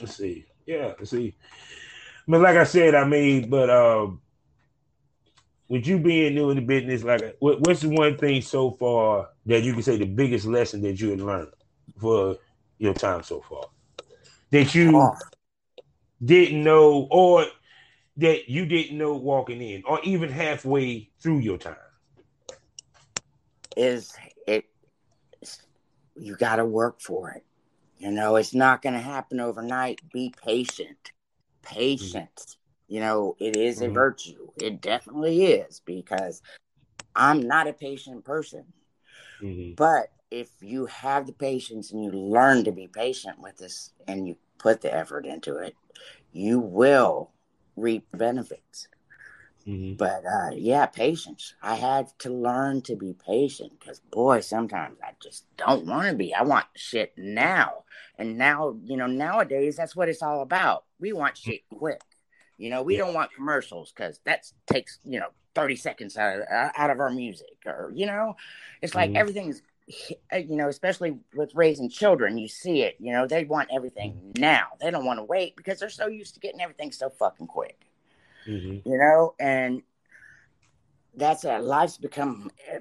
Let's see. Yeah, let's see. But like I said, I mean, but um, with you being new in the business, like, what, what's the one thing so far that you can say the biggest lesson that you had learned for your time so far that you Oh. didn't know, or that you didn't know walking in, or even halfway through your time? is it you got to work for it you know it's not going to happen overnight be patient patience you know it is a Mhm. virtue it definitely is because i'm not a patient person Mhm. but if you have the patience and you learn to be patient with this and you put the effort into it you will reap benefits Mhm. but uh, yeah, patience. I had to learn to be patient because, boy, sometimes I just don't want to be. I want shit now. And now, you know, nowadays, that's what it's all about. We want shit quick. You know, we Yeah. don't want commercials because that takes, you know, 30 seconds out of, out of our music. Or, you know, it's like Mhm. everything's, you know, especially with raising children, you see it. You know, they want everything now. They don't want to wait because they're so used to getting everything so fucking quick Mhm. you know, and that's uh, life's become eh,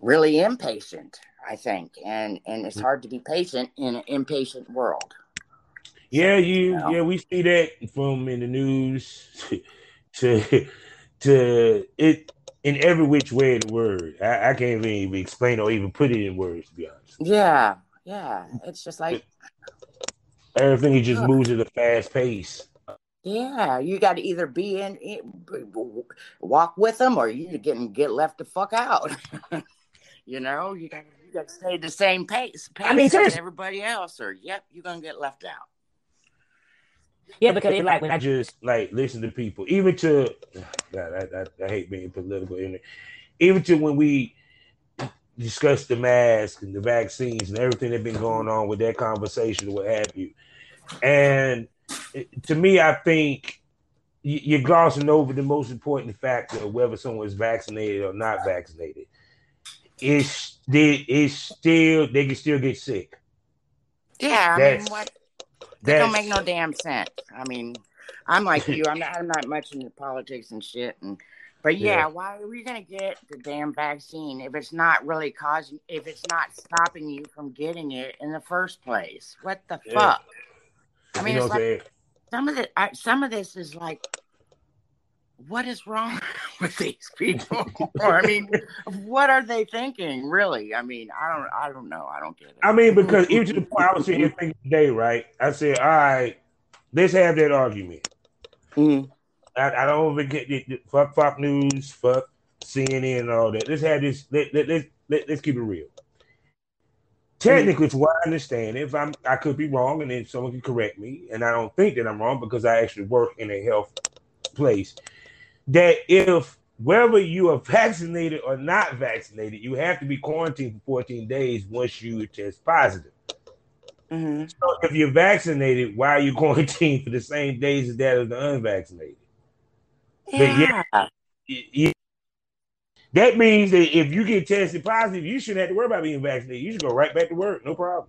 really impatient, I think, and and it's hard to be patient in an impatient world. Yeah, you know? yeah, we see that from in the news to to it in every which way of the word. I, I can't even explain or even put it in words to be honest. Yeah, yeah, it's just like Everything just Ugh. moves at a fast pace. yeah, you got to either be in, in- walk with them, or you getting get left the fuck out. you know, you got you got to stay the same pace, pace I mean, as everybody else, or yep, you're gonna get left out. Yeah, because it's like when I I just like listen to people, even to God, I, I, I hate being political in it. Even to when we discuss the mask and the vaccines and everything that's been going on with that conversation, what have you. And to me, I think you- you're glossing over the most important factor of whether someone is vaccinated or not vaccinated. It's they it's still they can still get sick. Yeah, I mean, what? That don't make no damn sense. I mean, I'm like you. I'm not. I'm not much into politics and shit. And but yeah, Yeah. why are we gonna get the damn vaccine if it's not really causing? If it's not stopping you from getting it in the first place? What the Yeah. fuck? I mean, you know like some of the I, some of this is like, what is wrong with these people? or I mean, what are they thinking? Really? I mean, I don't. I don't know. I don't get it. I mean, because even to the point I was sitting here thinking today, right? I said, all right, let's have that argument. Mhm. I, I don't even get the, the- fuck Fox News, fuck CNN and all that. Let's have this. Let, let, let, let, let's keep it real. Technically, from what I understand, if I'm, I could be wrong, and then someone can correct me. And I don't think that I'm wrong because I actually work in a health place. That if whether you are vaccinated or not vaccinated, you have to be quarantined for 14 days once you test positive. Mhm. So if you're vaccinated, why are you quarantined for the same days as that of the unvaccinated? But yeah. Yeah. Y- y- That means that if you get tested positive, you shouldn't have to worry about being vaccinated. You should go right back to work, no problem.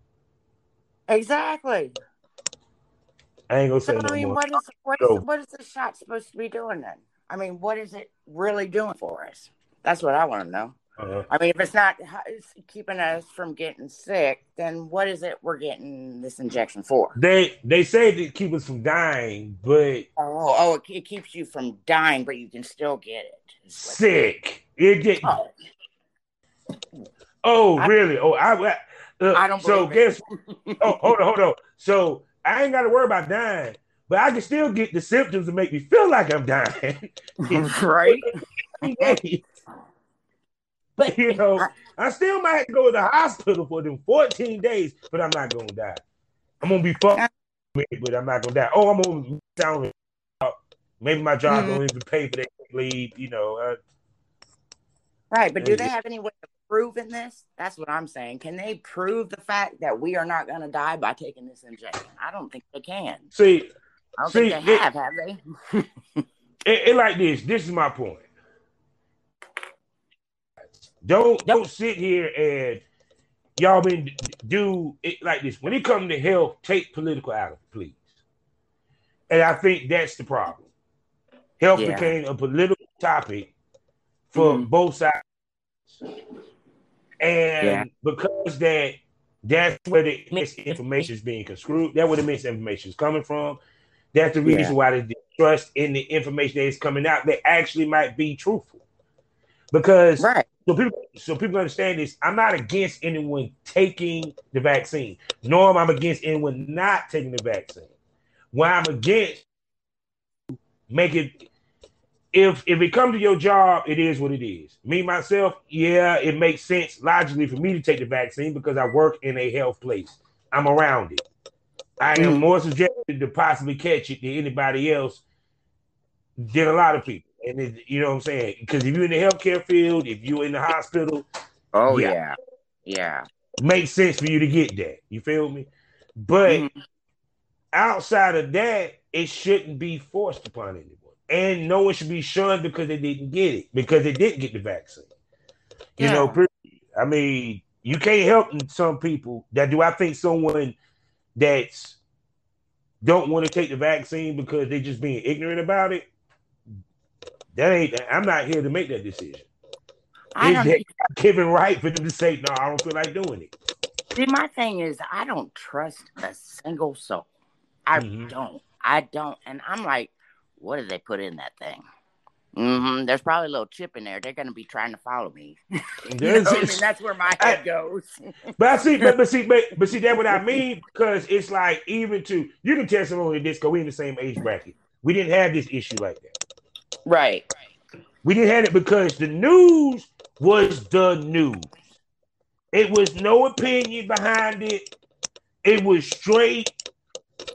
Exactly. I ain't gonna say So no I mean, more. what is what is So- what is the shot supposed to be doing then? I mean, what is it really doing for us? That's what I want to know. Uh, I mean, if it's not it's keeping us from getting sick, then what is it we're getting this injection for? they they say to keep us from dying, but Oh, oh, it, it keeps you from dying, but you can still get it. Sick. It get, Oh, oh I- really? Oh, I, I, uh, I don't So guess. oh, hold on, hold on. So I ain't got to worry about dying, but I can still get the symptoms to make me feel like I'm dying. right? but you know, I still might have to go to the hospital for them 14 days, but I'm not gonna die. I'm gonna be fucked, but I'm not gonna die. Oh, I'm gonna down. Maybe my job Mhm. don't even pay for that leave. You know, uh, Right, but do they have any way of proven this? That's what I'm saying. Can they prove the fact that we are not going to die by taking this injection? I don't think they can. See, I don't See, think they it- have, have they? it, it like this. This is my point. Don't don't sit here and y'all been do it like this. When it comes to health, take political out of it, please. And I think that's the problem. Health Yeah. became a political topic for Mhm. both sides. And Yeah. because that that's where the misinformation is being construed, that's where the misinformation is coming from. That's the reason Yeah. why there's distrust in the information that is coming out that actually might be truthful. Because Right. so people so people understand this. I'm not against anyone taking the vaccine, nor am I against anyone not taking the vaccine. What I'm against make it if if it comes to your job, it is what it is. Me myself, yeah, it makes sense logically for me to take the vaccine because I work in a health place. I'm around it. I am more subjected to possibly catch it than anybody else than a lot of people. And it, you know what I'm saying? Because if you're in the healthcare field, if you're in the hospital, Oh, Yeah. yeah. Yeah. makes sense for you to get that. You feel me? But Mhm. outside of that, it shouldn't be forced upon anyone. And no one should be shunned because they didn't get it, because they didn't get the vaccine. You know, Yeah. pre- I mean, you can't help some people that do I think someone that's don't want to take the vaccine because they're just being ignorant about it. That ain't I'm not here to make that decision. I Is don't that given right for them to say, no, I don't feel like doing it. see. My thing is, I don't trust a single soul. I Mhm. don't. I don't. And I'm like, what did they put in that thing? Hmm There's probably a little chip in there. They're going to be trying to follow me. You know I mean, that's where my head goes. But I see, but, but see, but, but see, that's what I mean because it's like even to you can tell someone in this because we in the same age bracket. We didn't have this issue like that. right. We didn't have it because the news was the news. It was no opinion behind it. It was straight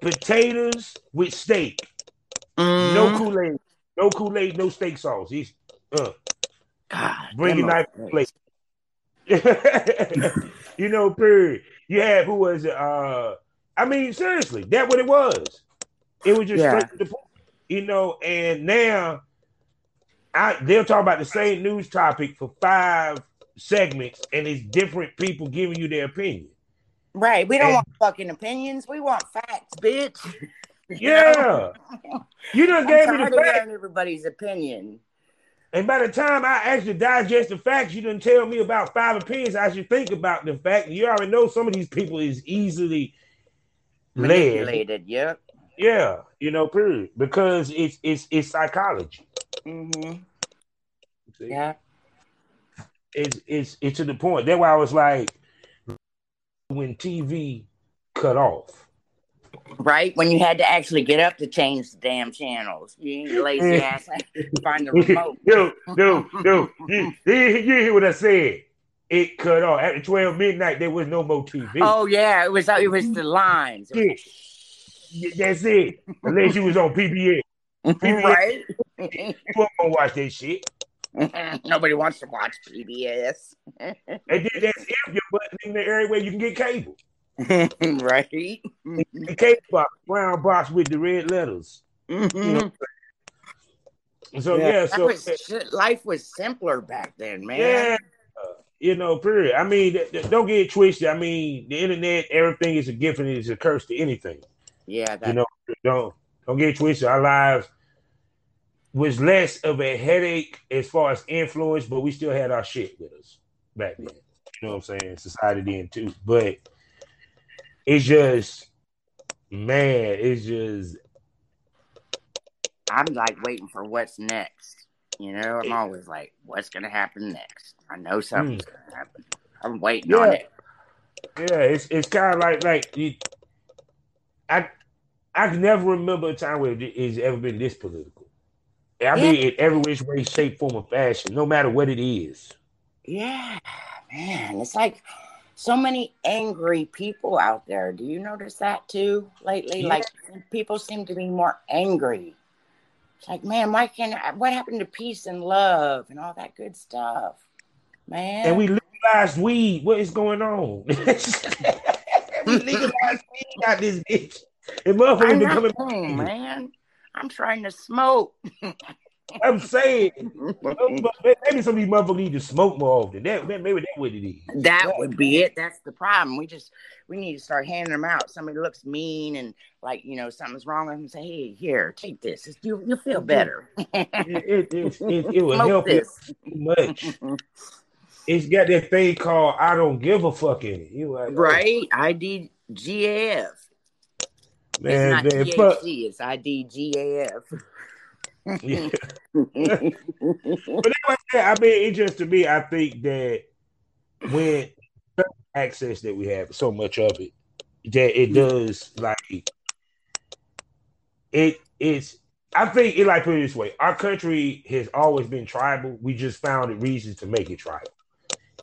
potatoes with steak. No Mhm. Kool Aid, no Kool Aid, no steak sauce. He's uh, God, bring your knife plate. you know, period. You had who was it? Uh, I mean, seriously, that what it was. It was just Yeah. straight to the point. You know, and now I they'll talk about the same news topic for five segments, and it's different people giving you their opinion. Right. We don't And- want fucking opinions. We want facts, bitch. Yeah, you I'm gave me the fact, everybody's opinion. and by the time I actually digest the facts, you didn't tell me about five opinions. I should think about the fact. You already know some of these people is easily led. Manipulated. Yep. Yeah, you know, period. Because it's it's it's psychology. Mm-hmm. Yeah. It's it's it's to the point. That's why I was like, when TV cut off. Right. When you had to actually get up to change the damn channels, you lazy ass find the remote. yo, yo, yo, you, you, hear what I said? It cut off at twelve midnight. There was no more TV. Oh yeah, it was it was the lines. Was Yeah, That's it. Unless you was on PBS, right. you gonna watch that shit. Nobody wants to watch PBS. And then that's if you're button in the area where you can get cable. right. The cable box, brown box with the red letters. Mhm. You know. So yeah, That so was, life was simpler back then, man. yeah, you know, period. I mean, th- th- don't get it twisted. I mean, the internet, everything is a gift and it's a curse to anything. Yeah, that, You know, don't don't get it twisted. Our lives was less of a headache as far as influence, but we still had our shit with us back then. You know what I'm saying? Society then too, but it's just man, it's just I'm like waiting for what's next. You know, I'm eh. always like, what's gonna happen next? I know something's hmm. gonna happen. I'm waiting on Yeah. it. Yeah, it's it's kind of like like you, I I can never remember a time where it- it's ever been this political. I mean, in every which way, shape, form, or fashion, no matter what it is. Yeah, man, it's like so many angry people out there. Do you notice that too lately? Yeah. Like people seem to be more angry. It's like, man, why can't what happened to peace and love and all that good stuff, man? And we legalized weed. What is going on? we legalized weed out this bitch. And motherfuckers I'm been not coming. home, man. I'm trying to smoke. I'm saying maybe some of these motherfuckers need to smoke more often. That, that maybe that's what it is. That would be it. That's the problem. We just we need to start handing them out. Somebody looks mean and like you know something's wrong with them. Say, hey, here, take this. It's, you you feel better. It, it, it, it, it will help this. much. It's got that thing called I don't give a fuck in it. You like, oh, right? IDGAF. man, it's man, not fuck. It's IDGAF. Yeah. But that's what I mean, it just to me, I think that when access that we have, so much of it, that it does like it. It's. I think it like put it this way: our country has always been tribal. We just found it reasons to make it tribal.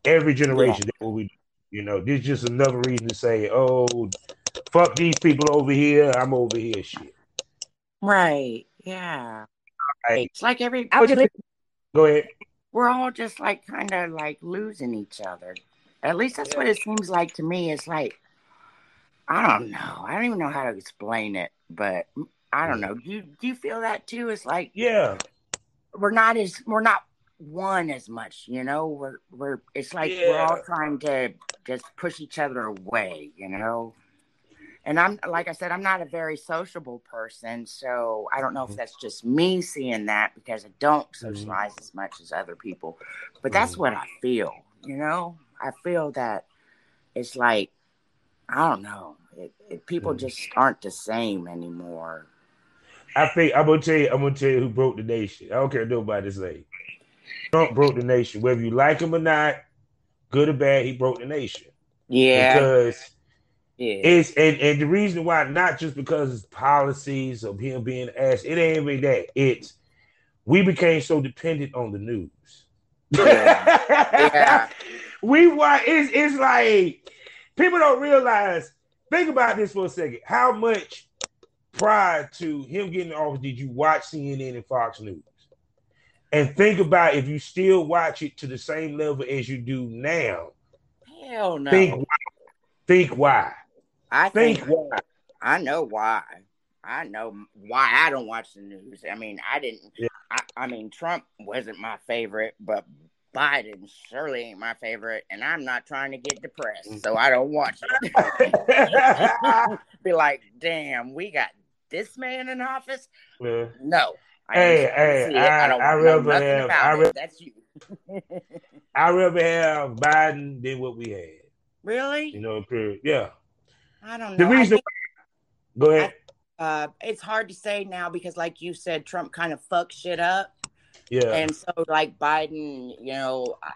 Every generation, that's what we. You know, this just another reason to say, "Oh, fuck these people over here. I'm over here." Shit. right. Yeah. Like, It's like every I was just go ahead. we're all just like kind of like losing each other. At least that's what it seems like to me. It's like I don't know. I don't even know how to explain it, but I don't know. Do you do you feel that too? It's like Yeah. we're not as we're not one as much, you know. We're we're it's like we're all trying to just push each other away, you know. And I'm like I said, I'm not a very sociable person, so I don't know if that's just me seeing that because I don't socialize as much as other people. But that's Mhm. what I feel, you know. I feel that it's like I don't know. It, it, people Mhm. just aren't the same anymore. I think I'm gonna tell you. I'm gonna tell you who broke the nation. I don't care nobody say. Trump broke the nation, whether you like him or not, good or bad. He broke the nation Yeah, because yeah, it's and and the reason why not just because it's policies of him being asked. It ain't even that. It's we became so dependent on the news. Yeah. we want it's it's like people don't realize. Think about this for a second. How much prior to him getting the office did you watch CNN and Fox News? And think about if you still watch it to the same level as you do now. hell no. Think why. Think why. I Think think why. I know why. I know why I don't watch the news. I mean, I didn't. Yeah. I, I mean, Trump wasn't my favorite, but Biden surely ain't my favorite, and I'm not trying to get depressed, so I don't watch it. Be like, damn, we got this man in office. Yeah. No, I Hey, ain't trying to hey. I, I- don't I rather have- I it. That's you. I'd rather have Biden than what we had. really? You know, period. Yeah. I don't know. The reason think- go ahead. uh, it's hard to say now because, like you said, Trump kind of fucked shit up. yeah. And so, like Biden, you know, I,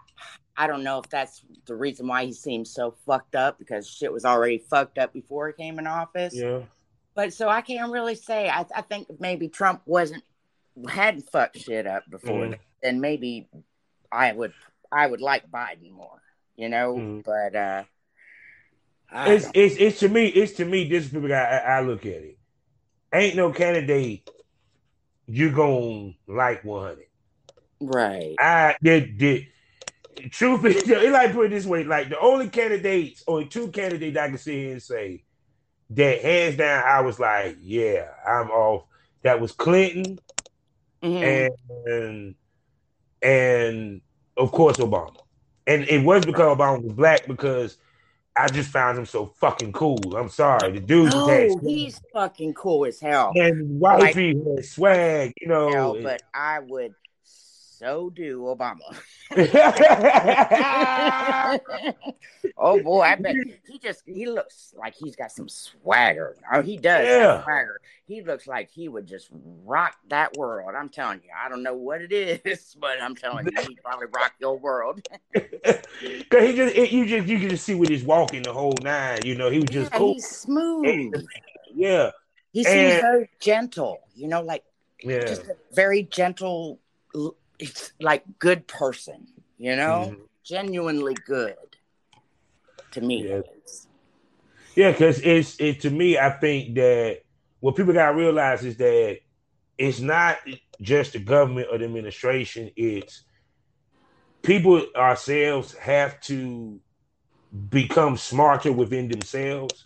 I don't know if that's the reason why he seems so fucked up because shit was already fucked up before he came in office. yeah. But so I can't really say. I, I think maybe Trump wasn't hadn't fucked shit up before, Mhm. then maybe I would I would like Biden more, you know. Mhm. But uh, I It's it's it's to me, it's to me, this is the way I, I look at it. Ain't no candidate you gonna like 100. right. I did did truth is it like put it this way, like the only candidates, only two candidates I can here and say that hands down, I was like, yeah, I'm off. That was Clinton Mhm. and and of course Obama. And it was because Obama was black because I just found him so fucking cool. I'm sorry. The dude Oh, he's fucking cool as hell. and wifey had swag, you know. hell, but I would so do Obama. oh boy, I bet he just he looks like he's got some swagger. Oh, he does Yeah. swagger. He looks like he would just rock that world. I'm telling you, I don't know what it is, but I'm telling you, he'd probably rock your world. Cause he just it, you just you can just see with his walking the whole nine. You know, he was just yeah, cool. he's smooth. Yeah, He seems And- very gentle. You know, like yeah. just a very gentle, it's like good person. You know, Mhm. genuinely good. To me, Yeah. is. Yeah, because it's it to me. I think that what people gotta realize is that it's not just the government or the administration. It's people ourselves have to become smarter within themselves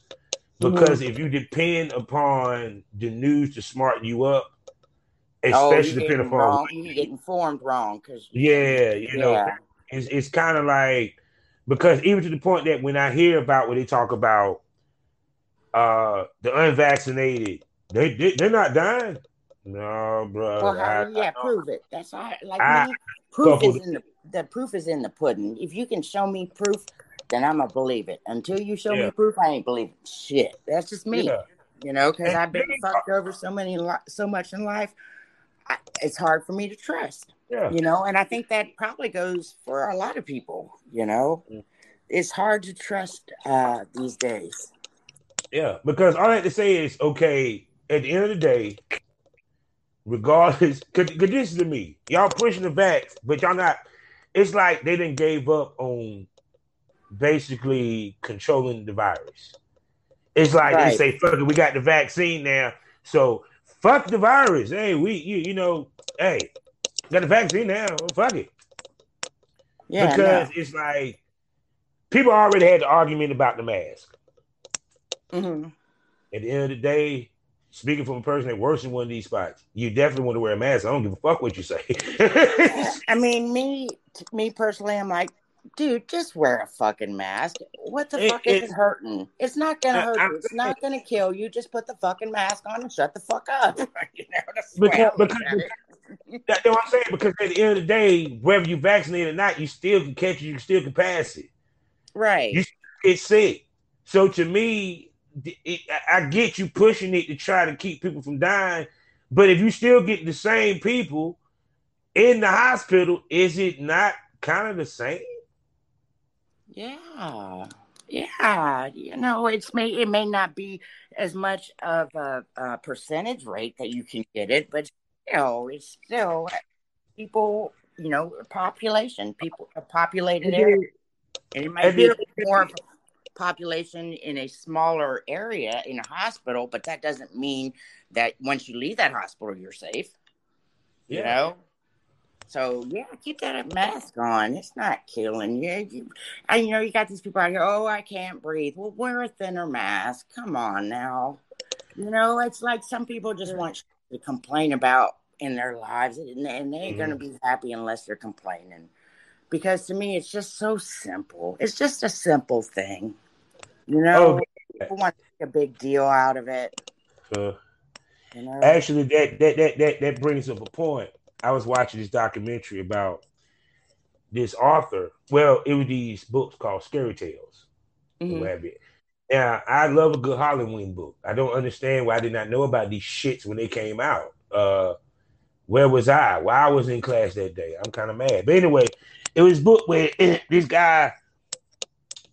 because if you depend upon the news to smarten you up, especially you depending upon. You get informed wrong because yeah, you know, Yeah. it's it's kind of like because even to the point that when I hear about when they talk about uh the unvaccinated, they, they they're not dying. No, bro. Well, how, I- yeah, I- prove it. That's all. Like I- proof is in the the proof is in the pudding. If you can show me proof, then I'm gonna believe it. Until you show Yeah. me proof, I ain't believing shit. That's just me. yeah. You know, because I've been fucked over so many, so much in life. I, it's hard for me to trust. Yeah. You know, and I think that probably goes for a lot of people. You know, Mm. it's hard to trust uh, these days. Yeah, because all I have to say is, okay, at the end of the day, regardless, because this is to me, y'all pushing the vax, but y'all not. It's like they didn't gave up on basically controlling the virus. It's like Right. they say, "Fuck it, we got the vaccine now, so fuck the virus." Hey, we you you know, hey, got the vaccine now, well, fuck it, Yeah, because it's like people already had the argument about the mask. no. Mhm. at the end of the day, speaking from a person that works in one of these spots, you definitely want to wear a mask. I don't give a fuck what you say. I mean, me, me personally, I'm like, dude, just wear a fucking mask. What the It- fuck is it- it hurting? It's not gonna hurt I'm you. It's not gonna kill you. Just put the fucking mask on and shut the fuck up. you know, that's Because- because- at it. That's what I'm saying. Because at the end of the day, whether you vaccinated or not, you still can catch it. You still can pass it. right. You- It's sick. So to me, it, I I get you pushing it to try to keep people from dying, but if you still get the same people in the hospital, is it not kind of the same? Yeah, yeah. You know, it's may it may not be as much of a, a percentage rate that you can get it, but still, it's still people. You know, population, people, a populated area, and it might And be then- more population in a smaller area in a hospital, but that doesn't mean that once you leave that hospital, you're safe. You know. So yeah, keep that mask on. It's not killing you. you. And you know, you got these people out here. Oh, I can't breathe. Well, wear a thinner mask. Come on now. You know, it's like some people just want to complain about in their lives, and, and they ain't gonna be happy unless they're complaining. Because to me, it's just so simple. It's just a simple thing. You know, Oh, people want to make a big deal out of it. Uh, You know, Actually, that that that that that brings up a point. I was watching this documentary about this author. Well, it was these books called Scary Tales. Mhm. what. Now, I love a good Halloween book. I don't understand why I did not know about these shits when they came out. Uh, where was I? Why I was in class that day? I'm kind of mad. But anyway, it was a book where this guy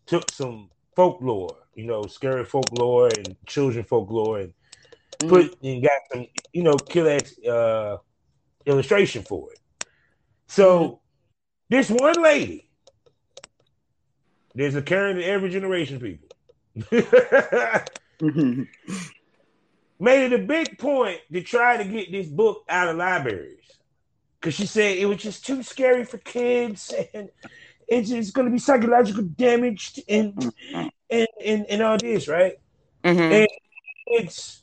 took some folklore, you know, scary folklore and children folklore, and Mhm. put and got some, you know, killer uh, illustration for it. So this one lady, there's a Karen in every generation, people. Mhm. Made it a big point to try to get this book out of libraries because she said it was just too scary for kids and it's, to be psychological damage and, and and and all this, right? Mhm. it's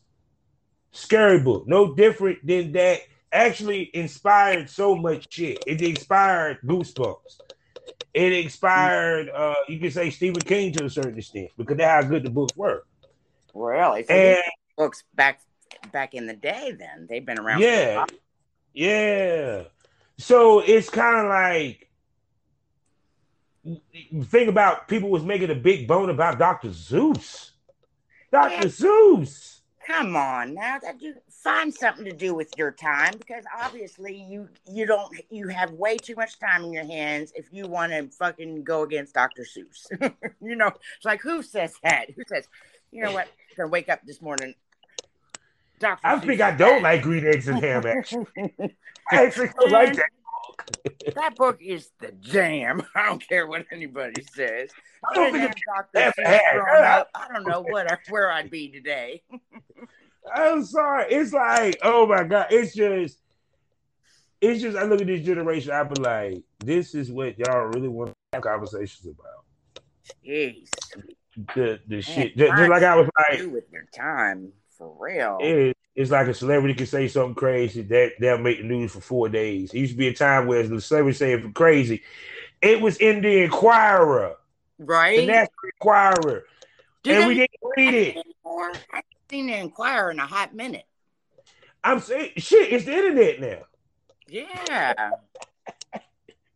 scary book, no different than that. Actually, inspired so much shit. It inspired Goosebumps. It inspired, uh, you can say Stephen King to a certain extent because that's how good the books were. Really? So And books back back in the day, then they've been around. yeah, yeah. So it's kind of like think about people was making a big bone about Dr. Seuss. Dr. Yeah. Seuss. Come on now, that you find something to do with your time because obviously you you don't you have way too much time in your hands if you want to fucking go against Dr. Seuss. you know, it's like who says that? Who says, you know what? I'm gonna wake up this morning. Dr. I Seuss think I don't like green eggs and ham. Actually, I actually don't like that. Book. That book is the jam. I don't care what anybody says. I don't think have it's Dr. Seuss growing up, I don't know what I- where I'd be today. I'm sorry. It's like, oh my god, it's just it's just I look at this generation, I be like, this is what y'all really want to have conversations about. Jeez. The the Man, shit. Just, just like I was like, with your time for real. it, it's like a celebrity can say something crazy that they'll make the news for four days. It used to be a time where the celebrity saying for crazy. It was in the Enquirer, right? the? National Enquirer, Do and we didn't read it. anymore? I haven't seen the Enquirer in a hot minute. I'm saying, shit, it's the internet now. Yeah.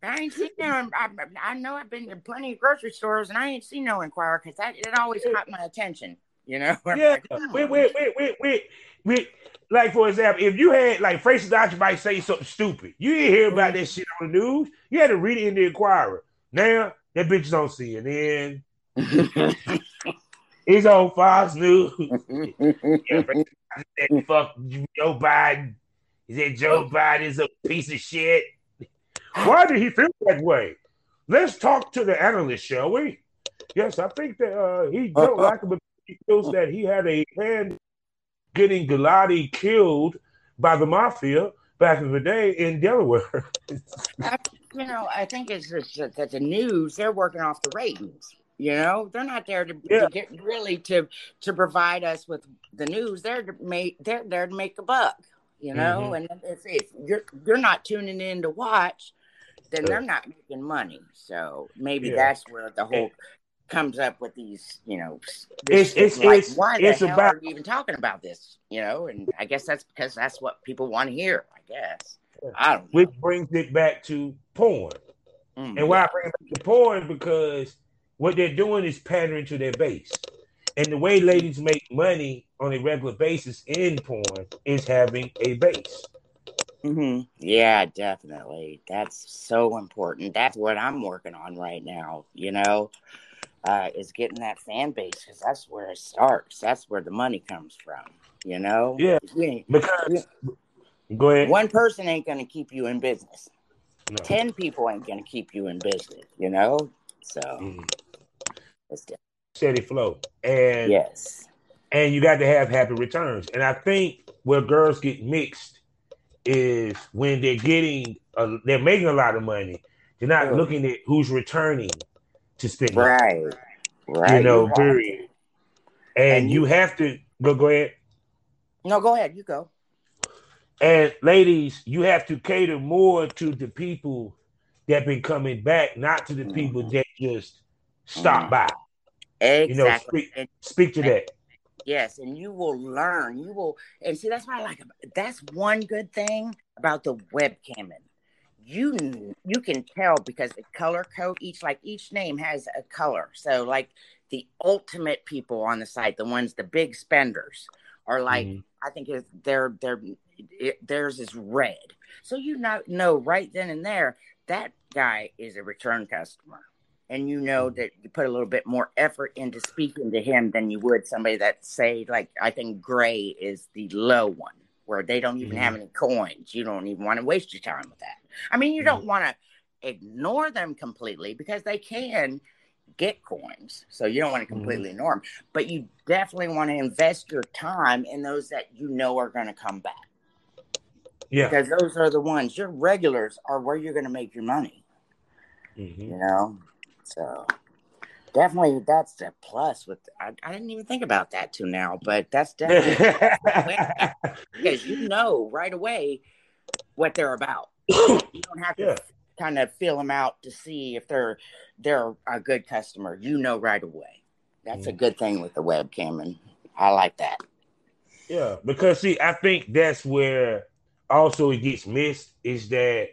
I ain't seen no. I, I know I've been to plenty of grocery stores and I ain't seen no Enquirer because that it always caught my attention. You know. Yeah, like, "Hmm." wait, wait, wait, wait, wait, wait. Like for example, if you had like Francis Dodge might say something stupid, you didn't hear about that shit on the news. You had to read it in the Enquirer. Now that bitch don't see it. Then it's on Fox News. Yeah, Francis said, fuck Joe Biden. He said Joe Biden is a piece of shit. Why did he feel that way? Let's talk to the analyst, shall we? Yes, I think that uh, he don't like him, but he feels that he had a hand getting Galati killed by the mafia back in the day in Delaware. I- you know, I think it's just that that the news they're working off the ratings. You know, they're not there to, Yeah. to get really to to provide us with the news. They're to make they're there to make a buck. You know, Mm-hmm. and if, if you're you're not tuning in to watch, then they're not making money. So maybe Yeah. that's where the whole comes up with these. You know, It's- it's- like, it's- why the it's hell about- are you even talking about this? You know, and I guess that's because that's what people want to hear. I guess I don't know. Which brings it back to porn. Mm, And why I bring it back to porn because what they're doing is pandering to their base. And the way ladies make money on a regular basis in porn is having a base. hmm Yeah, definitely. That's so important. That's what I'm working on right now. You know, uh, is getting that fan base because that's where it starts. That's where the money comes from. You know. Yeah. Because go ahead. One person ain't gonna keep you in business. No. Ten people ain't gonna keep you in business. You know. So Mm. It's di- Steady flow. And yes. and you got to have happy returns. And I think where girls get mixed is when they're getting, a, they're making a lot of money. They're not Sure. looking at who's returning to spend. money, Right. Right. You know, right. period. And, And you you- have to go. Go ahead. No, go ahead. You go. And ladies, you have to cater more to the people that been coming back, not to the people Mhm. that just stop Mhm. by. Exactly. You know, speak, And- speak to that. Yes, and you will learn. You will, and see that's what I like. That's one good thing about the webcamming. You you can tell because the color code each like each name has a color. So like the ultimate people on the site, the ones the big spenders are like Mhm. I think it's their their it, theirs is red. So you know know right then and there that guy is a return customer. And you know that you put a little bit more effort into speaking to him than you would somebody that say like I think gray is the low one where they don't even Mhm. have any coins. You don't even want to waste your time with that. I mean, you don't want to ignore them completely because they can get coins. So you don't want to completely ignore them, but you definitely want to invest your time in those that you know are going to come back Yeah. because those are the ones your regulars are where you're going to make your money, Mhm. you know? So definitely that's a plus with I, I didn't even think about that till now, but that's definitely because you know right away what they're about. You don't have to Yeah. kind of feel them out to see if they're they're a good customer. You know right away. That's a Mhm. good thing with the webcam, and I like that. Yeah, because see, I think that's where also it gets missed is that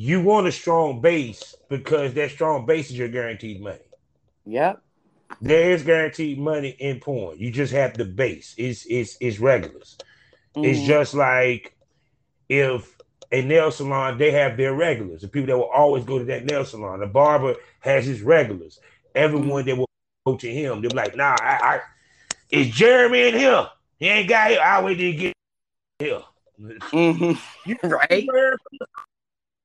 you want a strong base because that strong base is your guaranteed money. Yep. There is guaranteed money in porn. You just have the base. It's it's it's regulars. It's Mhm. just like if a nail salon, they have their regulars, the people that will always go to that nail salon. The barber has his regulars. Everyone that will go to him, they're like, nah, I, I is Jeremy in here? He ain't got here. I wait he get here. Mhm. You right.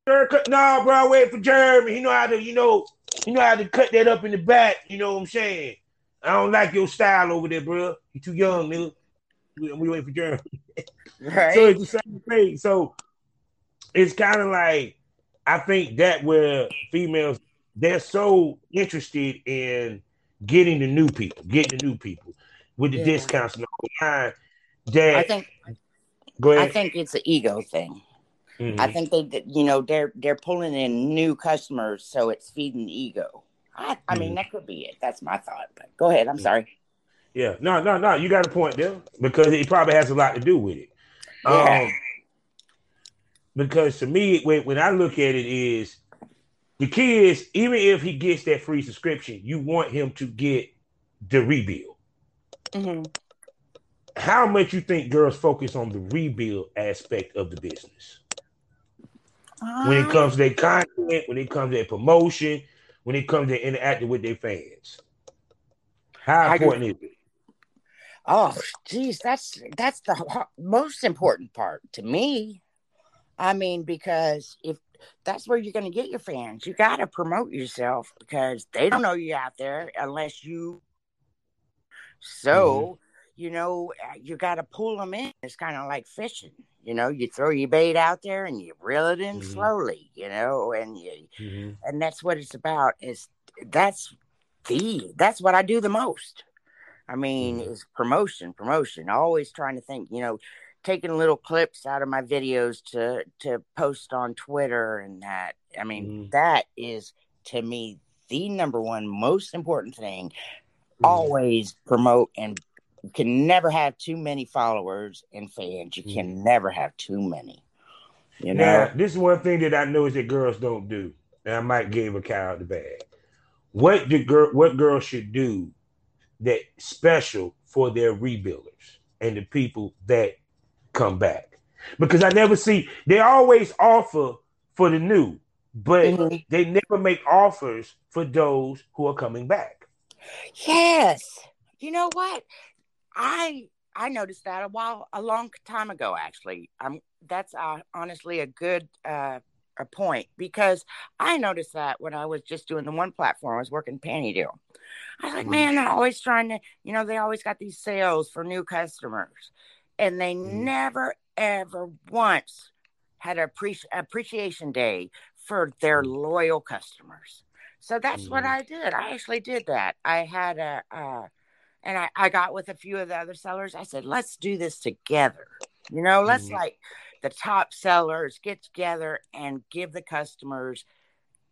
No, bro, I wait for Jeremy. He know how to, you know, you know how to cut that up in the back. You know what I'm saying? I don't like your style over there, bro. You too young, nigga. We, we wait for Jeremy. Right. So it's the same thing. So it's kind of like I think that where females they're so interested in getting the new people, getting the new people with the Yeah. discounts and whole. That I think go I think it's an ego thing. Mhm. I think they, you know, they're they're pulling in new customers, so it's feeding the ego. I, I mean, Mhm. that could be it. That's my thought. But go ahead. I'm sorry. Yeah, no, no, no. You got a point there because it probably has a lot to do with it. Yeah. Um, because to me, when, when I look at it, is the key is even if he gets that free subscription, you want him to get the rebill. Mhm. How much you think girls focus on the rebill aspect of the business when it comes to their content, when it comes to their promotion, when it comes to interacting with their fans? How important is it? Oh, geez, that's that's the most important part to me. I mean, because if that's where you're going to get your fans, you got to promote yourself because they don't know you out there unless you. Mm-hmm. So, you know, uh, you got to pull them in. It's kind of like fishing. You know, you throw your bait out there and you reel it in Mhm. slowly. You know, and you Mhm. and that's what it's about is that's the that's what i do the most i mean Mhm. is promotion promotion always trying to think you know taking little clips out of my videos to to post on twitter and that i mean Mhm. that is to me the number one most important thing Mhm. always promote and you can never have too many followers and fans you can never have too many you know Now, this is one thing that I know is that girls don't do, and I might give a cow out the bag. What do girl what girls should do that special for their rebillers and the people that come back? Because I never see they always offer for the new, but Mhm. they never make offers for those who are coming back. Yes. You know what? I I noticed that a while a long time ago actually. I'm that's uh, honestly a good uh a point because I noticed that when I was just doing the one platform, I was working Panty Deal. I was like, Mhm. man, they're always trying to, you know, they always got these sales for new customers, and they Mhm. never ever once had a appreci- appreciation day for their Mhm. loyal customers. So that's what Mhm. I did. I actually did that. I had a, uh, and I, I got with a few of the other sellers. I said, let's do this together. You know, let's Mhm. like the top sellers get together and give the customers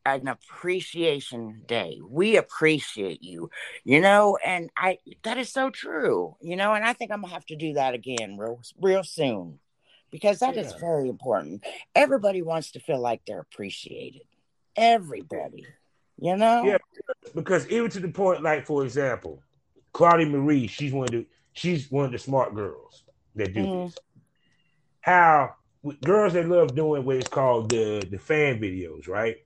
an appreciation day. We appreciate you, you know, and I that is so true, you know, and I think I'm gonna have to do that again real real soon because that is Yeah. very important. Everybody wants to feel like they're appreciated. Everybody, you know. Yeah. because even to the point, like for example, Claudia Marie, she's one of the she's one of the smart girls that do Mhm. this. How girls that love doing what is called the the fan videos, right?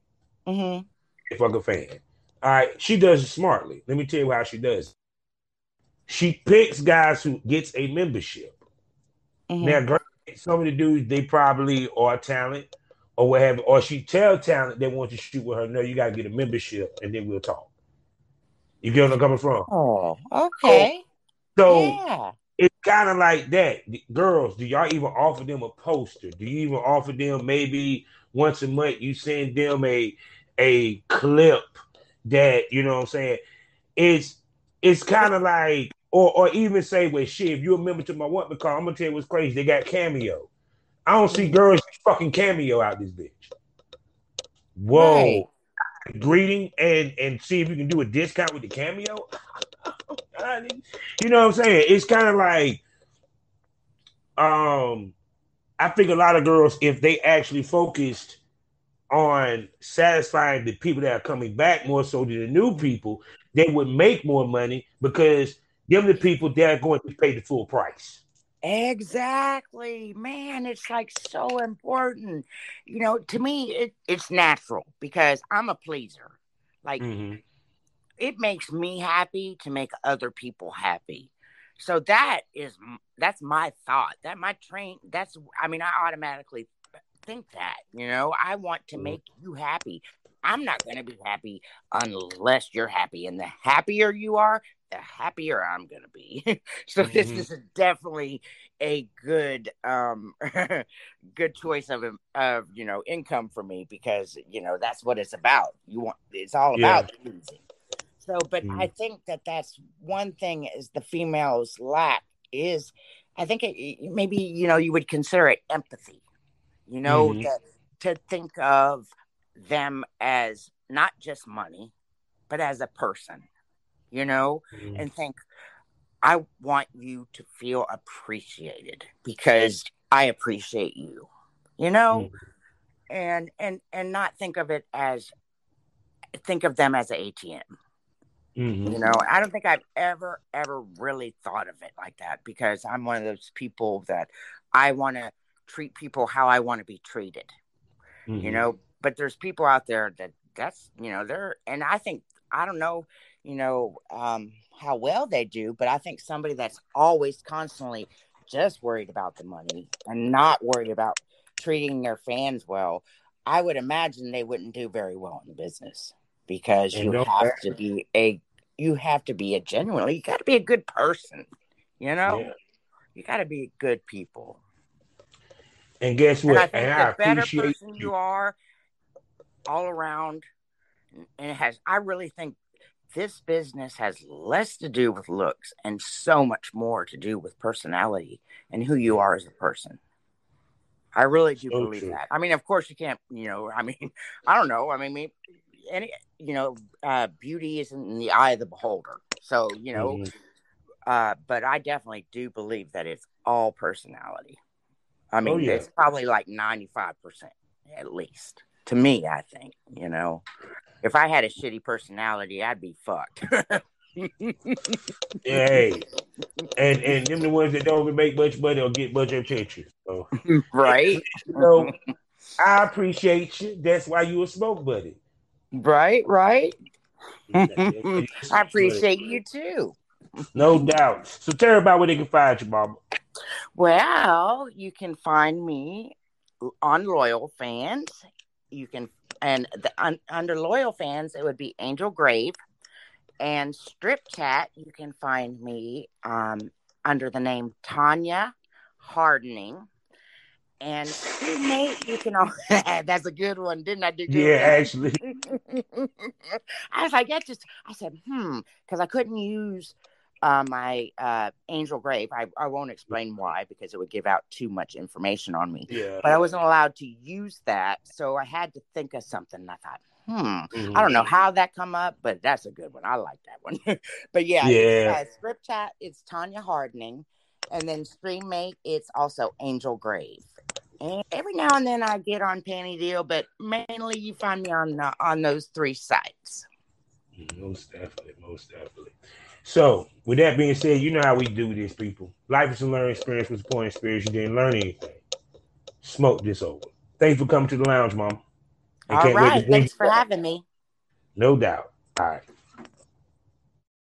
Mm-hmm. If I'm a fan, all right, she does it smartly. Let me tell you how she does. it. She picks guys who gets a membership. hmm Now, some of the dudes they probably are talent or whatever, or she tell talent they want to shoot with her. No, you gotta get a membership, and then we'll talk. You get where I'm coming from? Oh, okay. So yeah. it's kind of like that. Girls, do y'all even offer them a poster? Do you even offer them maybe once a month you send them a a clip that you know what I'm saying? It's it's kind of like or or even say, well, shit, if you're a member to my what because I'm gonna tell you what's crazy. They got cameo. I don't see mm-hmm. girls fucking cameo out this bitch. Whoa. Greeting and and see if you can do a discount with the cameo. you know what I'm saying? It's kind of like um I think a lot of girls, if they actually focused on satisfying the people that are coming back more so than the new people, they would make more money because them the people that are going to pay the full price. Exactly, man. It's like so important. You know, to me, it, it's natural because I'm a pleaser. Like, Mhm. it makes me happy to make other people happy. So that is that's my thought. That my train. That's I mean, I automatically think that. You know, I want to Mhm. make you happy. I'm not going to be happy unless you're happy, and the happier you are, the happier I'm gonna be. so this Mhm. is definitely a good um good choice of of you know income for me because you know that's what it's about. You want it's all Yeah. about. So, but Mhm. I think that that's one thing is the females lack is I think it, maybe you know you would consider it empathy. You know Mhm. that to think of them as not just money, but as a person. You know, Mhm. and think I want you to feel appreciated because I appreciate you. You know, and and and not think of it as think of them as an ATM. Mhm. You know, I don't think I've ever, ever really thought of it like that because I'm one of those people that I want to treat people how I want to be treated, you Mhm. know. But there's people out there that that's, you know, they're, and I think, I don't know, you know, um, how well they do, but I think somebody that's always constantly just worried about the money and not worried about treating their fans well, I would imagine they wouldn't do very well in the business because you have to be a you have to be a genuinely you got to be a good person you know Yeah. you got to be good people And guess and i what? think And I, the better appreciate person you are all around and it has i really think this business has less to do with looks and so much more to do with personality and who you are as a person i really do So believe true. that i mean of course you can't you know i mean i don't know i mean me- any you know uh beauty isn't in the eye of the beholder so you know Mhm. uh, but I definitely do believe that it's all personality. I mean, Oh, yeah. it's probably like 95% at least. To me, I think, you know, if I had a shitty personality, I'd be fucked. Hey, and and them the ones that don't make much money or get much attention. So, right? so I appreciate you. That's why you a smoke buddy. Right, right. That's why you a I appreciate you too. No doubt. So tell everybody where they can find you, Mama. Well, you can find me on Loyal Fans. You can, and the, un, under Loyal Fans, it would be Angel Grave. And Strip Chat, you can find me um, under the name Tanya Hardening. And Mate, you can. al- That's a good one, didn't I do good? Yeah, actually. I was like, that just, I said, hmm, because I couldn't use uh, my uh, Angel Grave. I, I won't explain why because it would give out too much information on me. Yeah. But I wasn't allowed to use that. So I had to think of something. And I thought, hmm, Mhm. I don't know how that come up, but that's a good one. I like that one. but yeah, Yeah. It's, uh, Strip Chat, it's Tanya Hardening. And then Streamate, it's also Angel Grave. And every now and then I get on Panty Deal, but mainly you find me on uh, on those three sites. Most definitely, most definitely. So, with that being said, you know how we do this, people. Life is a learning experience the point experience. You didn't learn anything. Smoke this over. Thanks for coming to the lounge, Mom. All can't wait to right, thanks for having me. No doubt. All right.